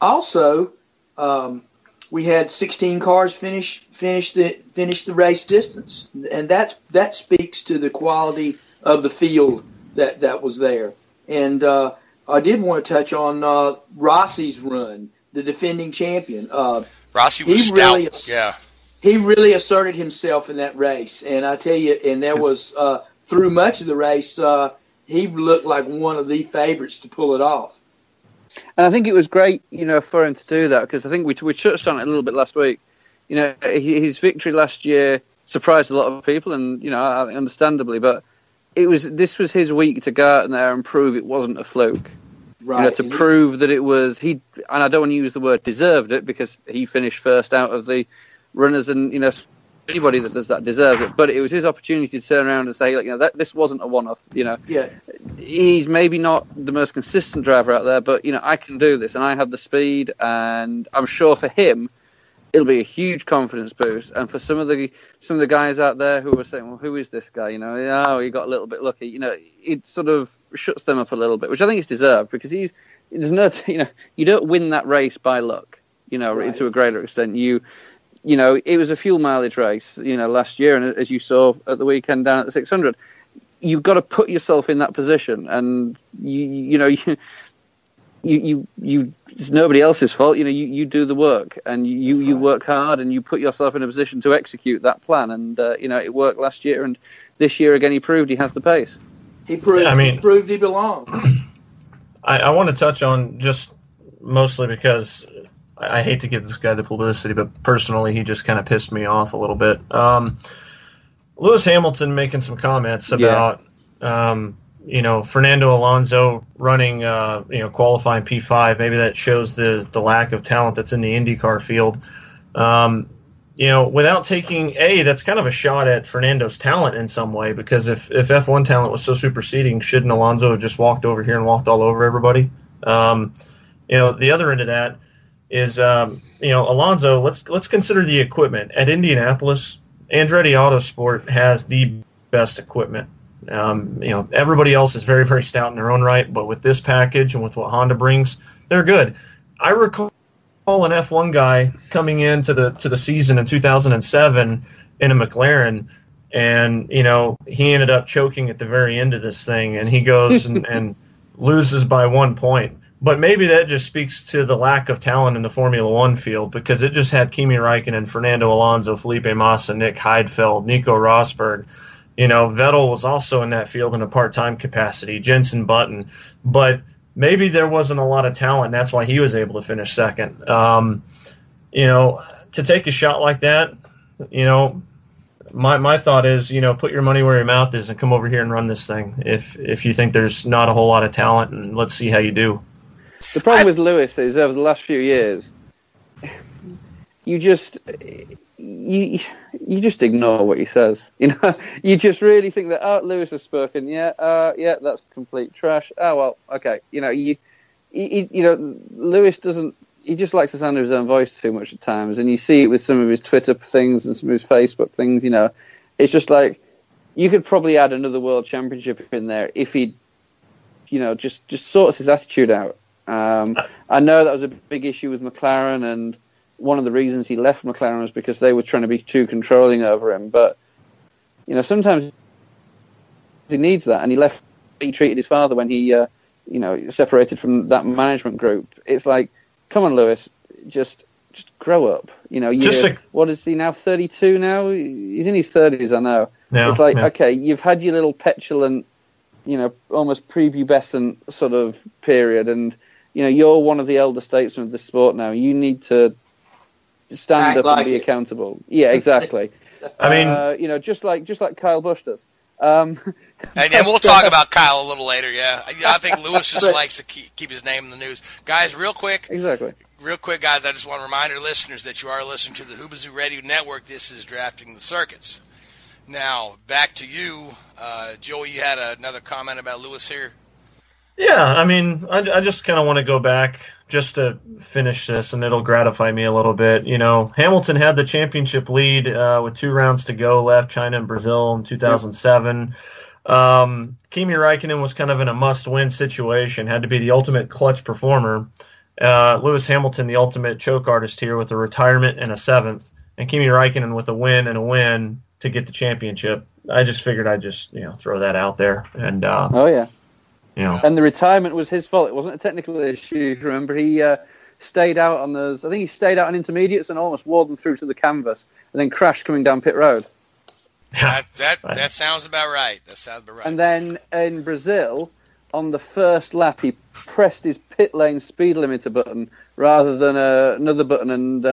also um, we had 16 cars finish finish the finish the race distance, and that's that speaks to the quality of the field that that was there. And uh, I did want to touch on uh, Rossi's run, the defending champion. Uh, Rossi was stout. Really, yeah, he really asserted himself in that race, and I tell you, and there was uh, through much of the race, uh, he looked like one of the favorites to pull it off. And I think it was great, you know, for him to do that because I think we we touched on it a little bit last week. You know, his victory last year surprised a lot of people, and you know, understandably, but it was this was his week to go out in there and prove it wasn't a fluke. Right. You know, to prove that it was he, and I don't want to use the word deserved it because he finished first out of the runners, and you know, anybody that does that deserves it. But it was his opportunity to turn around and say, like, you know, that this wasn't a one-off. You know, yeah, he's maybe not the most consistent driver out there, but you know, I can do this, and I have the speed, and I'm sure for him, it'll be a huge confidence boost. And for some of the some of the guys out there who are saying, well, who is this guy? You know, oh, he got a little bit lucky. You know, it sort of shuts them up a little bit, which I think is deserved because he's there's no, you know, you don't win that race by luck. You know, right. to a greater extent, you you know, it was a fuel mileage race, you know, last year, and as you saw at the weekend down at the 600, you've got to put yourself in that position, and you, you know, you, you, you, you it's nobody else's fault. You know, you, you do the work, and you, you work hard, and you put yourself in a position to execute that plan, and uh, you know, it worked last year, and this year again, he proved he has the pace. He proved. I mean- he proved he belongs. I, I want to touch on just mostly because I, hate to give this guy the publicity, but personally, he just kind of pissed me off a little bit. Um, Lewis Hamilton making some comments about, um, you know, Fernando Alonso running, uh, you know, qualifying P5. Maybe that shows the the lack of talent that's in the IndyCar field. Um, you know, without taking a, that's kind of a shot at Fernando's talent in some way because if if F1 talent was so superseding, shouldn't Alonso have just walked over here and walked all over everybody? Um, you know, the other end of that is, um, you know, Alonso. Let's let's consider the equipment at Indianapolis. Andretti Autosport has the best equipment. Um, you know, everybody else is very very stout in their own right, but with this package and with what Honda brings, they're good. I recall an F1 guy coming into the to the season in 2007 in a McLaren, and you know he ended up choking at the very end of this thing, and he goes and, and loses by one point. But maybe that just speaks to the lack of talent in the Formula One field because it just had Kimi Räikkönen, Fernando Alonso, Felipe Massa, Nick Heidfeld, Nico Rosberg. You know, Vettel was also in that field in a part-time capacity. Jenson Button, but maybe there wasn't a lot of talent. That's why he was able to finish second. Um, you know, to take a shot like that, you know, my my thought is, you know, put your money where your mouth is and come over here and run this thing. If if you think there's not a whole lot of talent, and let's see how you do. The problem with Lewis is over the last few years, you just you you just ignore what he says. You know, you just really think that oh, Lewis has spoken. Yeah, uh, yeah, that's complete trash. Oh well, okay. You know, you you, you know, Lewis doesn't. He just likes the sound of his own voice too much at times, and you see it with some of his Twitter things and some of his Facebook things. You know, it's just like you could probably add another world championship in there if he, you know, just just sorts his attitude out. Um, I know that was a big issue with McLaren, and one of the reasons he left McLaren was because they were trying to be too controlling over him. But you know, sometimes he needs that, and he left. He treated his father when he, uh, you know, separated from that management group. It's like, come on, Lewis, just just grow up. You know, you a- what is he now? Thirty-two now. He's in his thirties, I know. It's like, yeah. okay, you've had your little petulant, you know, almost prepubescent sort of period, and you know, you're one of the elder statesmen of the sport now. You need to stand Act up like and be it. accountable. Yeah, exactly. I mean- uh, you know, just like just like Kyle Busch does. Um, And, and we'll talk about Kyle a little later. Yeah, I, I think Lewis just But- likes to keep, keep his name in the news. Guys, real quick, exactly. real quick, guys. I just want to remind our listeners that you are listening to the Hoobazoo Radio Network. This is drafting the circuits. Now back to you, uh, Joey. You had another comment about Lewis here. Yeah, I mean, I, I just kind of want to go back just to finish this, and it'll gratify me a little bit. You know, Hamilton had the championship lead uh, with two rounds to go left, China and Brazil in 2007. Um, Kimi Räikkönen was kind of in a must-win situation, had to be the ultimate clutch performer. Uh, Lewis Hamilton, the ultimate choke artist here, with a retirement and a seventh, and Kimi Räikkönen with a win and a win to get the championship. I just figured I'd just you know throw that out there, and uh, Oh yeah. You know. And the retirement was his fault. It wasn't a technical issue. Remember, he uh, stayed out on those. I think he stayed out on intermediates and almost wore them through to the canvas, and then crashed coming down pit road. That that that sounds about right. That sounds about right. And then in Brazil, on the first lap, he pressed his pit lane speed limiter button rather than uh, another button, and uh,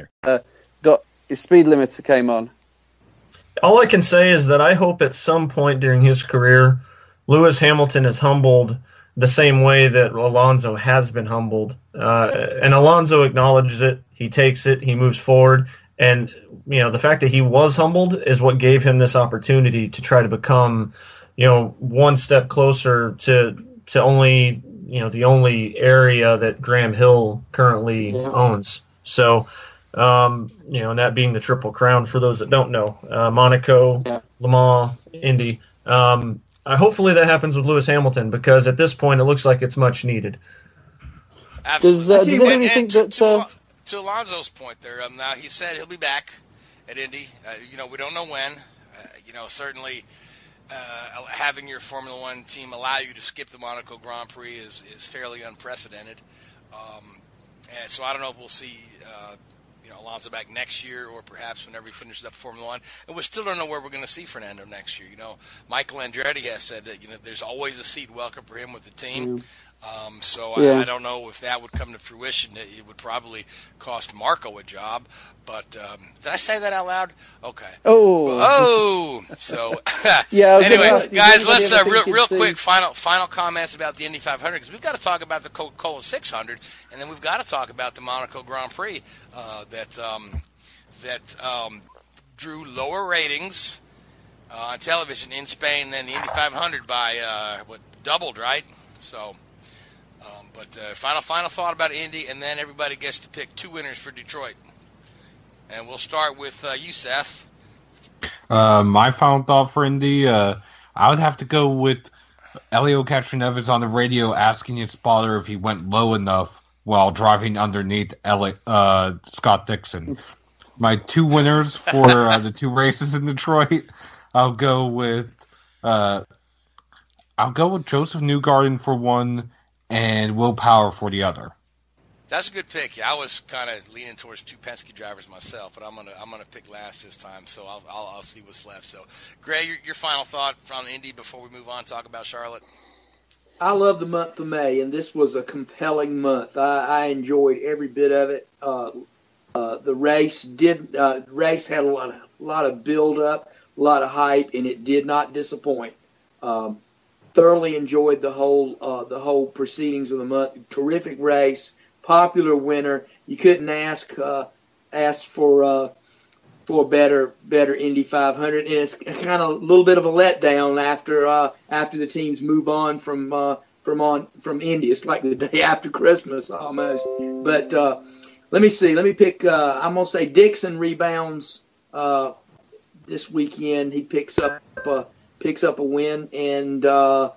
Uh, got his speed limiter came on. All I can say is that I hope at some point during his career, Lewis Hamilton is humbled the same way that Alonso has been humbled. Uh, and Alonso acknowledges it, he takes it, he moves forward. And, you know, the fact that he was humbled is what gave him this opportunity to try to become, you know, one step closer to to only, you know, the only area that Graham Hill currently owns. So, um, you know, and that being the Triple Crown for those that don't know, uh, Monaco, Le Mans, Indy. Um, uh, hopefully that happens with Lewis Hamilton because at this point it looks like it's much needed. Absolutely. Does, uh, does And- think to, that, to, uh, to Alonso's point there, um, now he said he'll be back at Indy. Uh, you know, we don't know when. Uh, you know, certainly uh, having your Formula One team allow you to skip the Monaco Grand Prix is, is fairly unprecedented. Um, and so I don't know if we'll see. You know, Alonso back next year, or perhaps whenever he finishes up Formula One, and we still don't know where we're going to see Fernando next year. You know, Michael Andretti has said that you know there's always a seat welcome for him with the team. Um, so Yeah. I, I don't know if that would come to fruition. It, it would probably cost Marco a job. But um, did I say that out loud? Okay. Oh. Oh. So Yeah, anyway, guys, let's uh, real, real quick final final comments about the Indy 500 because we've got to talk about the Coca-Cola 600, and then we've got to talk about the Monaco Grand Prix uh, that um, that um, drew lower ratings uh, on television in Spain than the Indy 500 by uh, what doubled, right? So. But uh, final final thought about Indy, and then everybody gets to pick two winners for Detroit. And we'll start with uh, you, Seth. Uh, my final thought for Indy, uh, I would have to go with Helio Castroneves on the radio asking his spotter if he went low enough while driving underneath uh, Scott Dixon. My two winners for uh, the two races in Detroit, I'll go with uh, I'll go with Josef Newgarden for one and Will Power for the other. That's a good pick. I was kind of leaning towards two Penske drivers myself, but I'm gonna I'm gonna pick last this time, so I'll I'll, I'll see what's left. So, Gray, your, your final thought from Indy before we move on talk about Charlotte. I love the month of May, and this was a compelling month. I, I enjoyed every bit of it. Uh, uh, the race did uh, race had a lot of, lot of build up, a lot of hype, and it did not disappoint. Um, thoroughly enjoyed the whole uh, the whole proceedings of the month. Terrific race, popular winner. You couldn't ask uh, ask for uh, for a better better Indy 500, and it's kind of a little bit of a letdown after uh, after the teams move on from uh, from on from Indy. It's like the day after Christmas almost. But uh, let me see. Let me pick. Uh, I'm gonna say Dixon rebounds uh, this weekend. He picks up uh, picks up a win, and uh,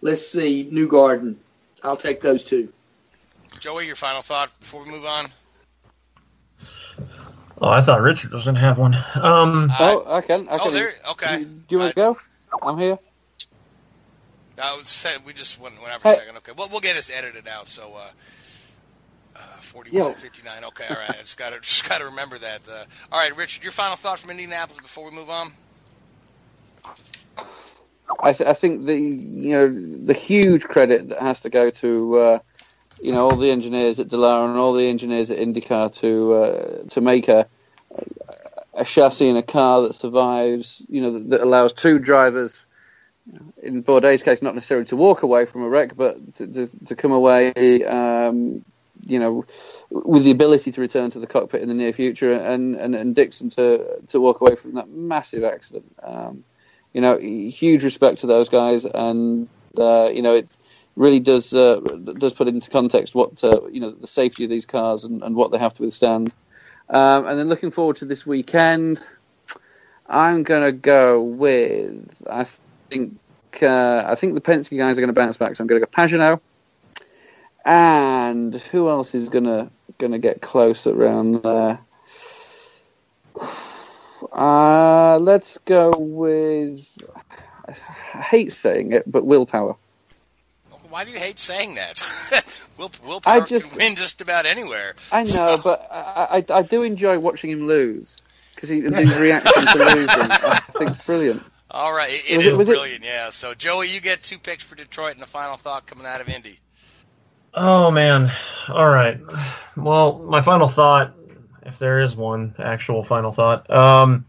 let's see Newgarden. I'll take those two. Joey, your final thought before we move on. Oh, I thought Richard was going to have one. Um, oh, I can. I oh, can. there. Okay. Do you want to go? I'm here. I would say we just went, went out for a second. Okay, well, we'll get this edited out. So, uh, uh, 41, Yeah. 59. Okay, all right. I just got to just got to remember that. Uh, all right, Richard, your final thought from Indianapolis before we move on. I, th- I think the you know the huge credit that has to go to uh, you know all the engineers at Dallara and all the engineers at IndyCar to uh, to make a a chassis and a car that survives. You know that, that allows two drivers. In Bourdais' case, not necessarily to walk away from a wreck, but to, to, to come away, um, you know, with the ability to return to the cockpit in the near future, and, and, and Dixon to to walk away from that massive accident. Um, you know, huge respect to those guys, and uh, you know, it really does uh, does put into context what uh, you know the safety of these cars and, and what they have to withstand. Um, and then looking forward to this weekend, I'm going to go with I think uh, I think the Penske guys are going to bounce back, so I'm going to go Pagenaud. And who else is going to going to get close around there? Uh, let's go with. I hate saying it, but Will Power. Why do you hate saying that? Will willpower I just- can win just about anywhere. I know, but I, I, I do enjoy watching him lose because he, his reaction to losing, I think, is brilliant. All right, it, it Was is it- was it- brilliant. Yeah. So, Joey, you get two picks for Detroit, and the final thought coming out of Indy. Oh man. All right. Well, my final thought, if there is one actual final thought, um,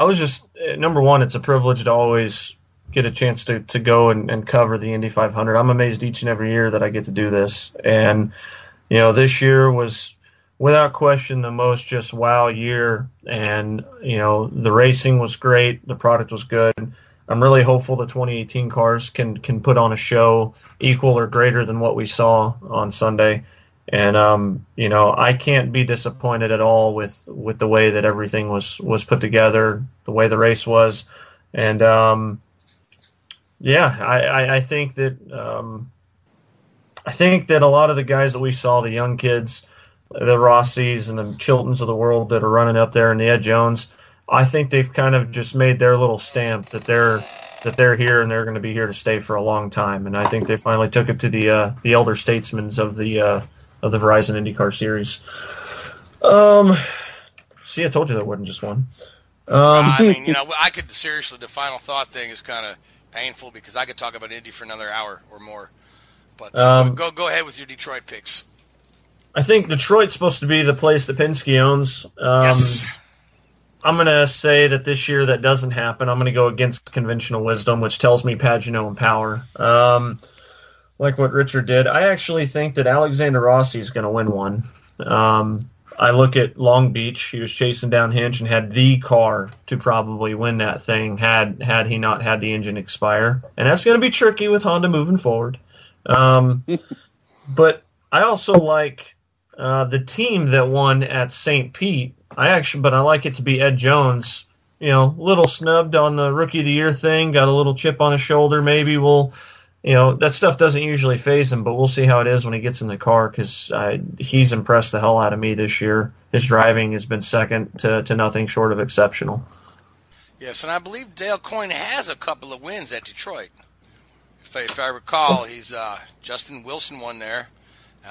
I was just uh, number one. It's a privilege to always get a chance to to go and, and cover the Indy 500. I'm amazed each and every year that I get to do this, and you know this year was without question the most just wow year, and you know the racing was great, the product was good. I'm really hopeful the 2018 cars can can put on a show equal or greater than what we saw on Sunday. And um, you know, I can't be disappointed at all with with the way that everything was was put together, the way the race was, and um, yeah, I, I, I think that um, I think that a lot of the guys that we saw, the young kids, the Rossies and the Chiltons of the world that are running up there, and the Ed Jones, I think they've kind of just made their little stamp that they're that they're here and they're going to be here to stay for a long time. And I think they finally took it to the uh, the elder statesmen of the uh, of the Verizon IndyCar series. Um, see, I told you there wasn't just one. Um, I mean, you know, I could seriously. The final thought thing is kind of painful because I could talk about Indy for another hour or more. But uh, Um, go go ahead with your Detroit picks. I think Detroit's supposed to be the place that Penske owns. Um, Yes. I'm going to say that this year that doesn't happen. I'm going to go against conventional wisdom, which tells me Pagenaud and Power. Um, like what Richard did. I actually think that Alexander Rossi is going to win one. Um, I look at Long Beach. He was chasing down Hinch and had the car to probably win that thing had had he not had the engine expire. And that's going to be tricky with Honda moving forward. Um, but I also like uh, the team that won at St. Pete. I actually, but I like it to be Ed Jones. You know, a little snubbed on the rookie of the year thing, got a little chip on his shoulder. Maybe we'll, you know, that stuff doesn't usually faze him, but we'll see how it is when he gets in the car because he's impressed the hell out of me this year. His driving has been second to, to nothing short of exceptional. Yes, and I believe Dale Coyne has a couple of wins at Detroit. If I, if I recall, he's uh, Justin Wilson won there.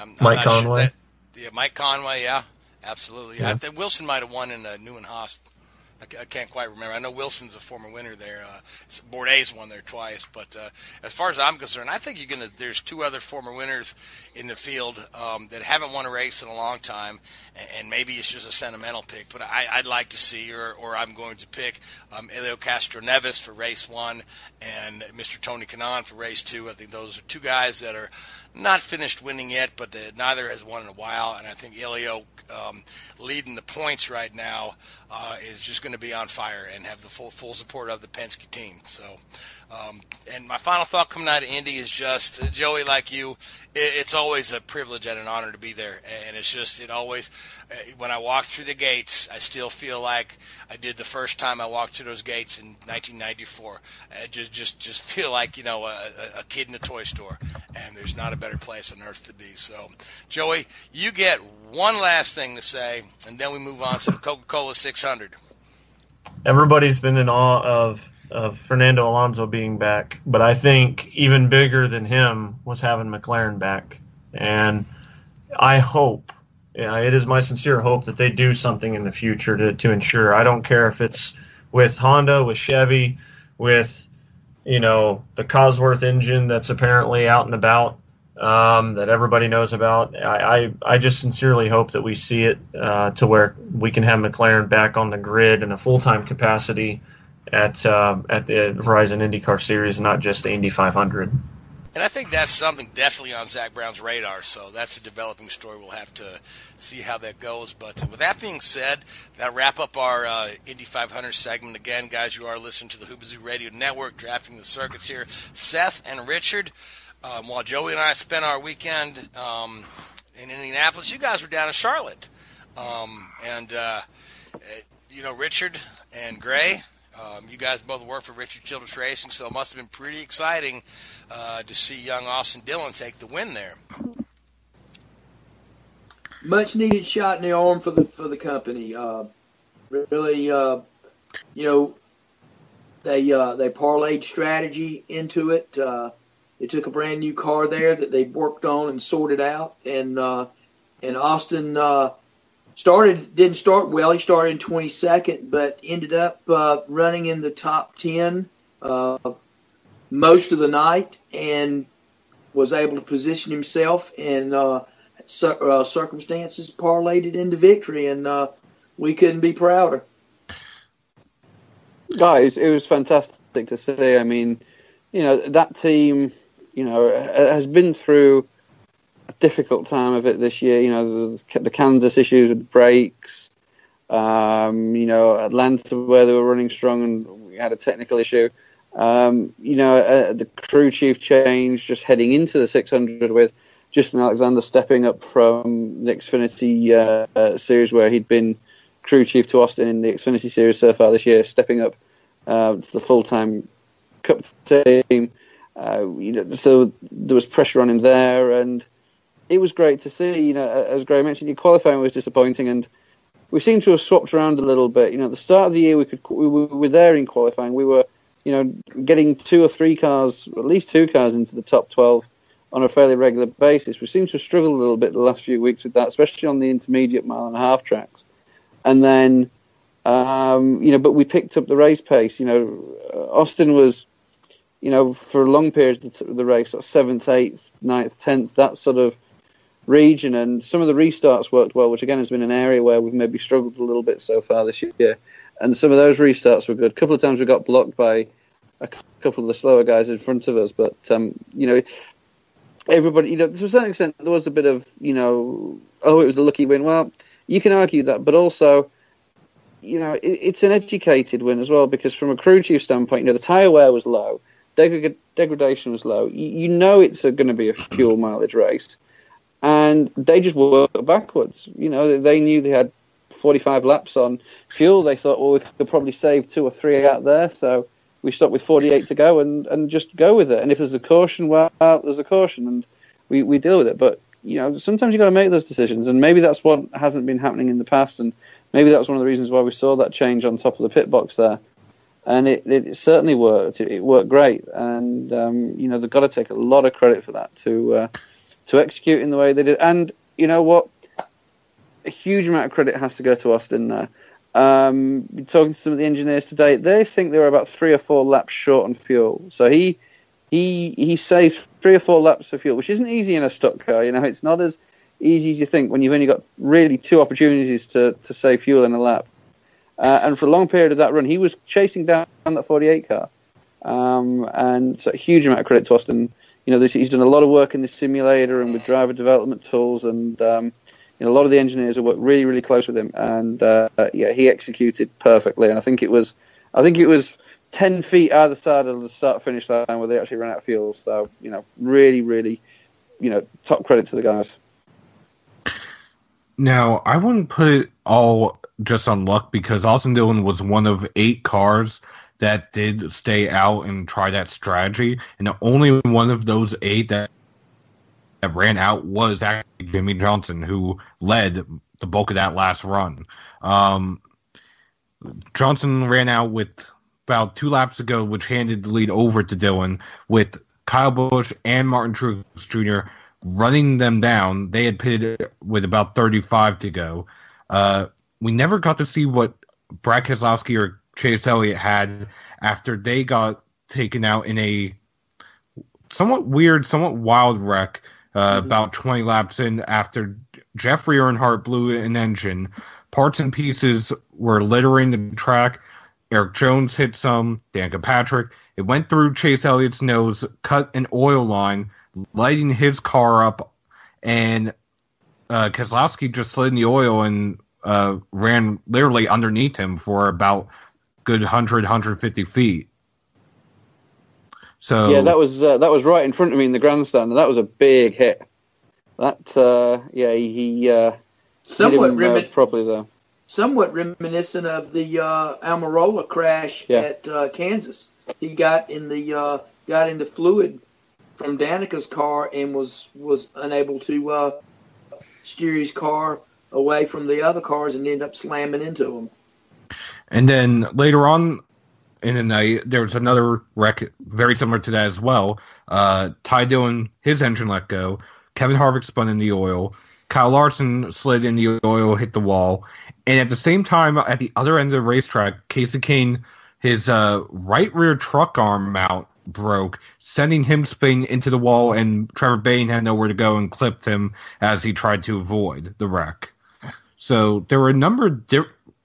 Um, I'm Mike sure Conway. that- yeah, Mike Conway. Yeah, absolutely. Yeah. I think Wilson might have won in uh, Newman Haas. I, I can't quite remember. I know Wilson's a former winner there. Uh, Bourdais won there twice. But uh, as far as I'm concerned, I think you're gonna. There's two other former winners in the field um, that haven't won a race in a long time, and, and maybe it's just a sentimental pick. But I, I'd like to see, or, or I'm going to pick um, Helio Castroneves for race one, and Mr. Tony Kanaan for race two. I think those are two guys that are not finished winning yet, but the, neither has won in a while. And I think Helio um, leading the points right now uh, is just going to be on fire and have the full full support of the Penske team. So, um, and my final thought coming out of Indy is just uh, Joey, like you, it, it's always a privilege and an honor to be there, and it's just it always uh, when I walk through the gates, I still feel like I did the first time I walked through those gates in 1994. I just just just feel like you know a, a- kid in a toy store, and there's not a better place on earth to be. So, Joey, you get one last thing to say, and then we move on to the Coca-Cola 600. everybody's been in awe of of Fernando Alonso being back, but I think even bigger than him was having McLaren back, and I hope, yeah, it is my sincere hope that they do something in the future to to ensure. I don't care if it's with Honda, with Chevy, with you know the Cosworth engine that's apparently out and about um, that everybody knows about. I, I, I just sincerely hope that we see it uh, to where we can have McLaren back on the grid in a full time capacity at uh, at the Verizon IndyCar Series, not just the Indy 500. And I think that's something definitely on Zak Brown's radar. So that's a developing story. We'll have to see how that goes. But with that being said, that wrap up our uh, Indy 500 segment. Again, guys, you are listening to the Hoobazoo Radio Network, drafting the circuits here. Seth and Richard, um, while Joey and I spent our weekend um, in Indianapolis, you guys were down in Charlotte. Um, and, uh, uh, you know, Richard and Gray, um, you guys both work for Richard Childress Racing, so it must have been pretty exciting uh, to see young Austin Dillon take the win there. much needed shot in the arm for the for the company. Uh, really, uh, you know, they uh, they parlayed strategy into it. Uh, they took a brand new car there that they worked on and sorted out, and uh, and Austin started didn't start well. He started in 22nd, but ended up uh, running in the top 10 uh, most of the night, and was able to position himself and. Uh, uh, circumstances parlayed into victory, and uh, we couldn't be prouder. Guys, it was fantastic to see. I mean, you know, that team, you know, has been through difficult time of it this year. You know, the, the Kansas issues with brakes, um, you know, Atlanta where they were running strong and we had a technical issue. Um, you know, uh, the crew chief change just heading into the 600 with Justin Alexander stepping up from the Xfinity uh, uh, series where he'd been crew chief to Austin in the Xfinity series so far this year, stepping up uh, to the full time Cup team. Uh, you know, so there was pressure on him there, and it was great to see. You know, as Gray mentioned, your qualifying was disappointing, and we seem to have swapped around a little bit. You know, at the start of the year, we could we were there in qualifying. We were, you know, getting two or three cars, at least two cars, into the top twelve on a fairly regular basis. We seem to have struggled a little bit the last few weeks with that, especially on the intermediate mile and a half tracks. And then, um, you know, but we picked up the race pace. You know, Austin was, you know, for a long period of the, the race, sort of seventh, eighth, ninth, tenth, that sort of region. And some of the restarts worked well, which again has been an area where we've maybe struggled a little bit so far this year. And some of those restarts were good. A couple of times we got blocked by a couple of the slower guys in front of us, but um, you know, everybody, you know, to a certain extent, there was a bit of, you know, oh, it was a lucky win. Well, you can argue that, but also, you know, it, it's an educated win as well because from a crew chief standpoint, you know, the tyre wear was low, deg- degradation was low. You know, it's going to be a fuel mileage race, and they just worked backwards. You know, they knew they had 45 laps on fuel. They thought, well, we could probably save two or three out there, so we stop with 48 to go and, and just go with it. And if there's a caution, well, there's a caution, and we, we deal with it. But you know, sometimes you've got to make those decisions, and maybe that's what hasn't been happening in the past, and maybe that was one of the reasons why we saw that change on top of the pit box there. And it, it certainly worked. It, it worked great, and um, you know they've got to take a lot of credit for that to uh, to execute in the way they did. And you know what, a huge amount of credit has to go to Austin there. Um, talking to some of the engineers today, they think they were about three or four laps short on fuel. So he he he saved three or four laps of fuel, which isn't easy in a stock car. You know, it's not as easy as you think when you've only got really two opportunities to, to save fuel in a lap. Uh, and for a long period of that run, he was chasing down that 48 car. Um, and so a huge amount of credit to Austin. You know, he's done a lot of work in the simulator and with driver development tools, and um, you know, a lot of the engineers have worked really, really close with him. And uh, yeah, he executed perfectly. And I think it was, I think it was 10 feet either side of the start finish line where they actually ran out of fuel. So, you know, really, really, you know, top credit to the guys. Now, I wouldn't put it all just on luck because Austin Dillon was one of eight cars that did stay out and try that strategy. And the only one of those eight that, that ran out was actually Jimmie Johnson, who led the bulk of that last run. Um, Johnson ran out with about two laps ago, which handed the lead over to Dillon with Kyle Busch and Martin Truex Jr. running them down. They had pitted with about 35 to go. Uh, we never got to see what Brad Keselowski or Chase Elliott had after they got taken out in a somewhat weird, somewhat wild wreck uh, mm-hmm. about 20 laps in after Jeffrey Earnhardt blew an engine. Parts and pieces were littering the track. Erik Jones hit some, Danica Patrick. It went through Chase Elliott's nose, cut an oil line, lighting his car up, and uh, Keselowski just slid in the oil and uh, ran literally underneath him for about good 100, 150 feet. So yeah, that was uh, that was right in front of me in the grandstand, and that was a big hit. That uh, yeah, he, he uh, somewhat hit him, uh, properly though somewhat reminiscent of the uh, Almirola crash yeah. at uh, Kansas. He got in the uh, got in the fluid from Danica's car and was was unable to uh, steer his car away from the other cars and ended up slamming into them. And then later on in the night, there was another wreck very similar to that as well. Uh, Ty Dillon, his engine let go. Kevin Harvick spun in the oil. Kyle Larson slid in the oil, hit the wall, and at the same time, at the other end of the racetrack, Kasey Kahne, his uh, right rear truck arm mount broke, sending him spinning into the wall, and Trevor Bayne had nowhere to go and clipped him as he tried to avoid the wreck. So there were a number of di-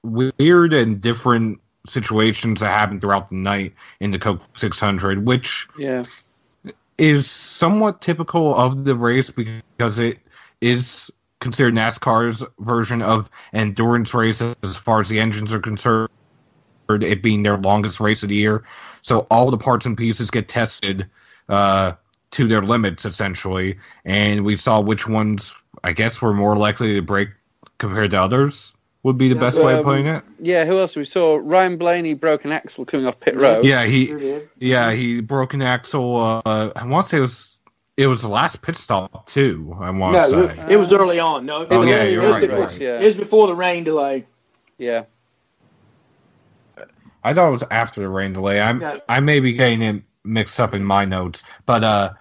weird and different situations that happen throughout the night in the Coke 600, which yeah. is somewhat typical of the race because it is considered NASCAR's version of endurance race as far as the engines are concerned, it being their longest race of the year. So all the parts and pieces get tested uh, to their limits, essentially. And we saw which ones, I guess, were more likely to break compared to others. Would be the best way of Um, putting it. Yeah, who else? We saw Ryan Blaney broke an axle coming off pit road. Yeah, he yeah he broke an axle. Uh, I want to say it was it was the last pit stop too. I want to say. it, it was early on. No, it Oh, was, yeah, it you're was right, before, right. Yeah. It was before the rain delay. Yeah. I thought it was after the rain delay. I'm No. I may be getting it mixed up in my notes, but uh,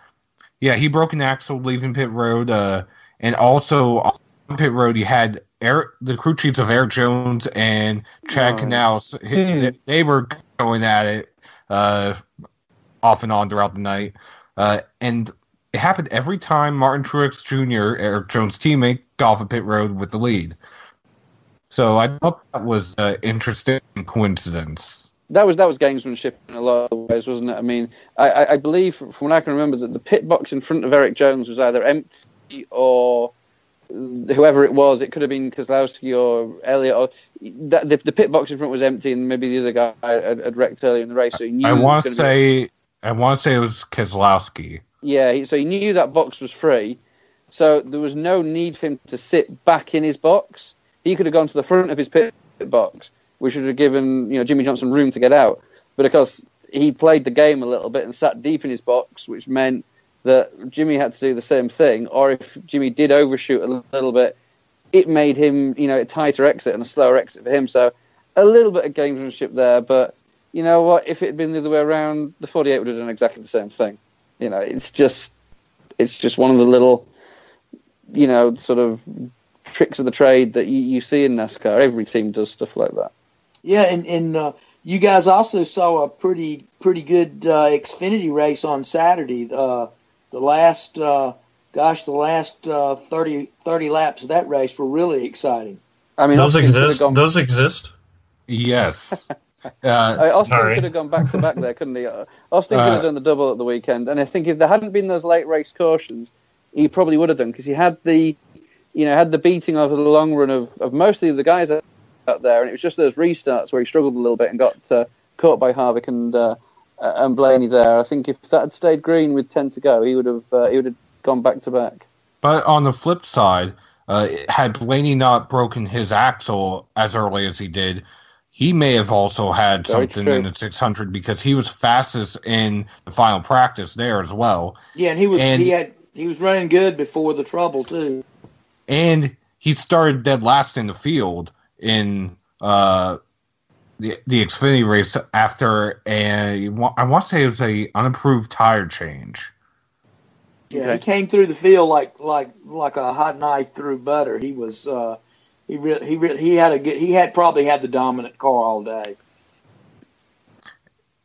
yeah, he broke an axle leaving pit road. Uh, and also on pit road, he had Eric, the crew chiefs of Erik Jones and Chad Oh. Knaus. They, they were going at it uh, off and on throughout the night, uh, and it happened every time Martin Truex Jr., Erik Jones' teammate, got off a pit road with the lead. So I thought that was an interesting coincidence. That was that was gamesmanship in a lot of ways, wasn't it? I mean, I, I, I believe from what I can remember that the pit box in front of Erik Jones was either empty or whoever it was. It could have been Keselowski or Elliott. Or, that, the, the pit box in front was empty, and maybe the other guy had, had wrecked earlier in the race. So he knew I want to gonna be- say I want to say it was Keselowski. Yeah, so he knew that box was free, so there was no need for him to sit back in his box. He could have gone to the front of his pit box, which would have given you know Jimmie Johnson room to get out. But of course, he played the game a little bit and sat deep in his box, which meant that Jimmy had to do the same thing. Or if Jimmy did overshoot a little bit, it made him you know a tighter exit and a slower exit for him. So a little bit of gamesmanship there, but you know what? If it had been the other way around, the 48 would have done exactly the same thing. You know, it's just it's just one of the little, you know, sort of tricks of the trade that you, you see in NASCAR. Every team does stuff like that. Yeah, and and uh, you guys also saw a pretty pretty good uh, Xfinity race on Saturday. Uh, the last, uh, gosh, the last uh, 30, 30 laps of that race were really exciting. I mean, those Austin could have exist. gone- Those exist. Yes. Uh, Uh, Austin Sorry. could have gone back to back there, couldn't he? Uh, Austin could Uh, have done the double at the weekend, and I think if there hadn't been those late race cautions, he probably would have done because he had the, you know, had the beating over the long run of, of mostly the guys out out there, and it was just those restarts where he struggled a little bit and got uh, caught by Harvick and uh, uh, and Blaney there. I think if that had stayed green with ten to go, he would have uh, he would have gone back to back. But on the flip side, uh, had Blaney not broken his axle as early as he did, he may have also had Very something true. in the 600 because he was fastest in the final practice there as well. Yeah, and he was And- he had he was running good before the trouble too. And he started dead last in the field in uh, the the Xfinity race after a I want to say it was a unapproved tire change. Yeah, he came through the field like like like a hot knife through butter. He was uh, he really he really he had a good he had probably had the dominant car all day.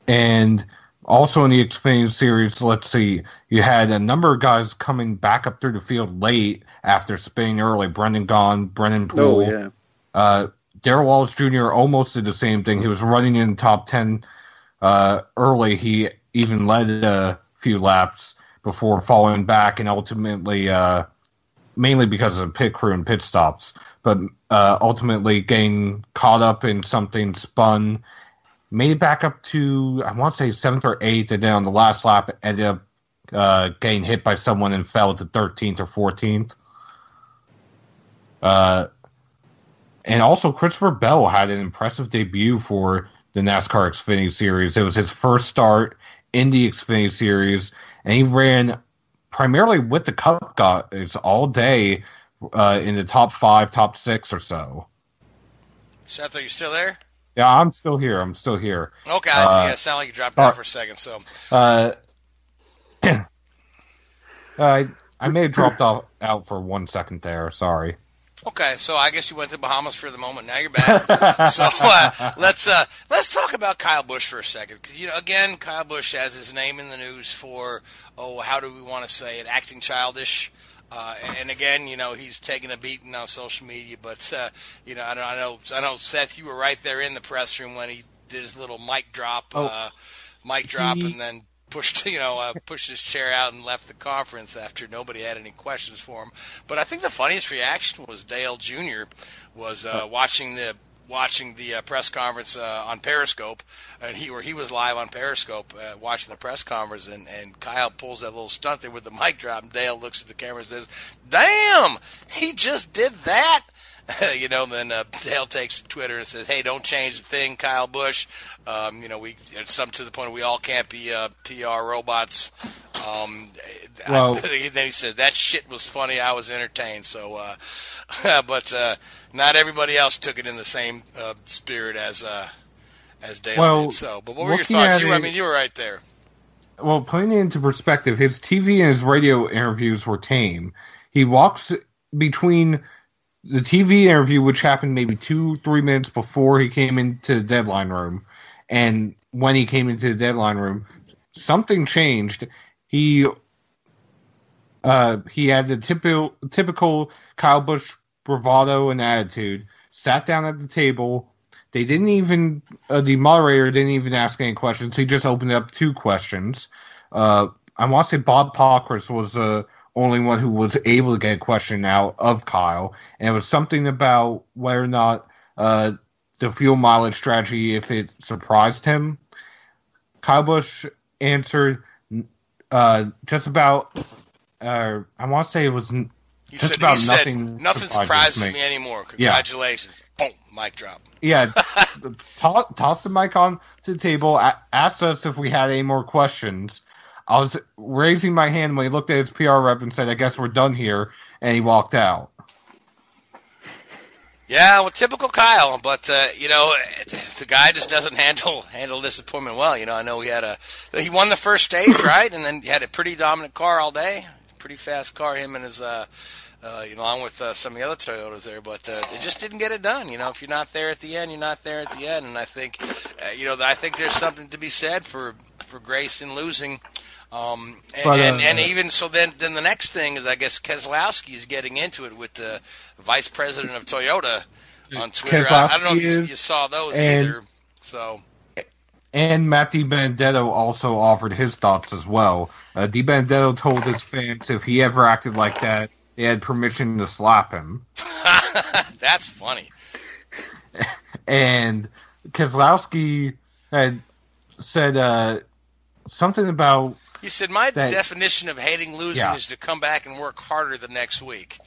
And also in the Xfinity series, let's see, you had a number of guys coming back up through the field late after spinning early. Brendan Gaughan, Brennan Poole. Oh yeah, Uh, Darrell Wallace Jr. almost did the same thing. He was running in top 10 uh, early. He even led a few laps before falling back and ultimately, uh, mainly because of pit crew and pit stops, but uh, ultimately getting caught up in something, spun, made it back up to, I want to say, seventh or eighth, and then on the last lap, ended up uh, getting hit by someone and fell to 13th or 14th. Uh, and also, Christopher Bell had an impressive debut for the NASCAR Xfinity Series. It was his first start in the Xfinity Series, and he ran primarily with the Cup guys all day uh, in the top five, top six or so. Seth, are you still there? Yeah, I'm still here. I'm still here. Okay, Uh, yeah, it sounded like you dropped out uh, for a second. So, Uh, I I may have dropped off out for one second there. Sorry. Okay, so I guess you went to the Bahamas for the moment. Now you're back. so uh, let's uh, let's talk about Kyle Busch for a second, because you know, again, Kyle Busch has his name in the news for oh, how do we want to say it, acting childish. Uh, and again, you know, he's taking a beating on social media, but uh, you know, I know, I know, I know, Seth, you were right there in the press room when he did his little mic drop, Oh. uh, mic drop, He- and then pushed, you know, uh, pushed his chair out and left the conference after nobody had any questions for him. But I think the funniest reaction was Dale Jr. was uh, watching the watching the uh, press conference uh, on Periscope, and he or he was live on Periscope uh, watching the press conference, and, and Kyle pulls that little stunt there with the mic drop, and Dale looks at the camera and says, "Damn, he just did that." you know, then uh, Dale takes Twitter and says, "Hey, don't change the thing, Kyle Busch. Um, you know, we it's some to the point we all can't be uh, PR robots." Um, Well- I, then he said that shit was funny. I was entertained. So, uh, but uh, not everybody else took it in the same uh, spirit as uh, as Dale Well, did. So, but what were your thoughts? You, I mean, you were right there. Well, putting it into perspective, his TV and his radio interviews were tame. He walks between the TV interview, which happened maybe two, three minutes before he came into the deadline room, and when he came into the deadline room, something changed. He uh, he had the typical typical Kyle Busch bravado and attitude. Sat down at the table. They didn't even uh, the moderator didn't even ask any questions. He just opened up two questions. Uh, I want to say Bob Pockrass was the only one who was able to get a question out of Kyle, and it was something about whether or not uh, the fuel mileage strategy if it surprised him. Kyle Busch answered uh, just about. Uh, I want to say it was n- You just said, about he said, nothing. nothing surprises me. anymore. Congratulations. Boom, mic drop. Yeah, toss, toss the mic on to the table. a- Asked us if we had any more questions. I was raising my hand when he looked at his PR rep and said, "I guess we're done here," and he walked out. Yeah, well, typical Kyle, but uh, you know, the guy just doesn't handle handle disappointment well. You know, I know he had a he won the first stage, right, and then he had a pretty dominant car all day, pretty fast car. Him and his, uh, uh, you know, along with uh, some of the other Toyotas there, but uh, they just didn't get it done. You know, if you're not there at the end, you're not there at the end, and I think, uh, you know, I think there's something to be said for for Grayson losing. Um, and, But, uh, and, and even so, then then the next thing is, I guess Keselowski is getting into it with the vice president of Toyota on Twitter. I, I don't know if you, you saw those and- either. So And Matt DiBenedetto also offered his thoughts as well. Uh, DiBenedetto told his fans if he ever acted like that, they had permission to slap him. that's funny. And Keselowski had said uh, something about He said, "My That- definition of hating losing Yeah. is to come back and work harder the next week."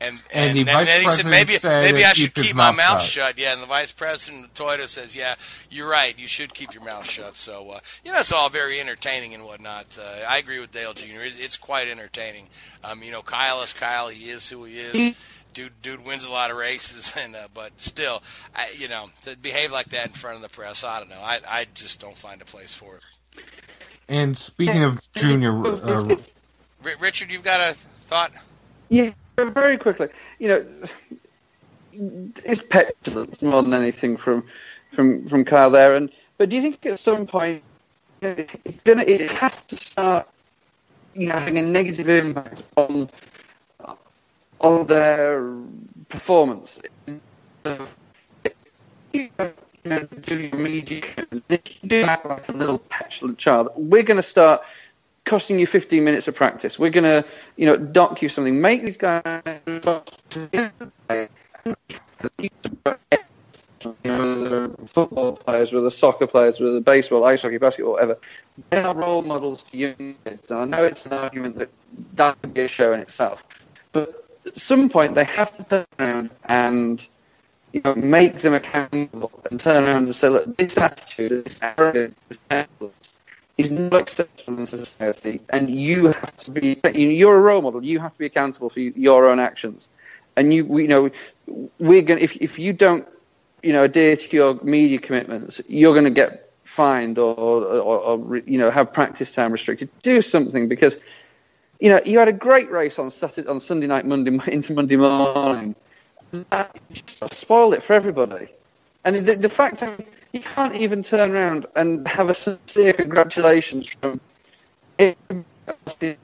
And And and, the and then he said, "Maybe maybe I should keep my mouth shut." Yeah, and the vice president of Toyota says, "Yeah, you're right. You should keep your mouth shut." So uh, you know, it's all very entertaining and whatnot. Uh, I agree with Dale Jr. It's, it's quite entertaining. Um, you know, Kyle is Kyle. He is who he is. Dude, dude wins a lot of races, and uh, but still, I, you know, to behave like that in front of the press, I don't know. I I just don't find a place for it. And speaking of Junior, uh, Richard, you've got a thought? Yeah, very quickly. You know, it's petulance more than anything from from from Kyle there. And but do you think at some point you know, it's gonna it has to start you know having a negative impact on on their performance? You know, do your media, if you do act like a little petulant child, we're going to start costing you 15 minutes of practice. We're going to, you know, dock you something. Make these guys. You know, football players, whether soccer players, whether the baseball, ice hockey, basketball, whatever. They are role models to young kids. And I know it's an argument that that could be a show in itself. But at some point, they have to turn around and you know, make them accountable and turn around and say, look, this attitude, this arrogance, this arrogance is not acceptable in society, and you have to be, you're a role model, you have to be accountable for your own actions. And you, you know, we're going if, if you don't, you know, adhere to your media commitments, you're going to get fined or, or, or, you know, have practice time restricted. Do something because, you know, you had a great race on Saturday, on Sunday night, Monday into Monday morning that spoiled it for everybody. And the, the fact that you can't even turn around and have a sincere congratulations from everybody,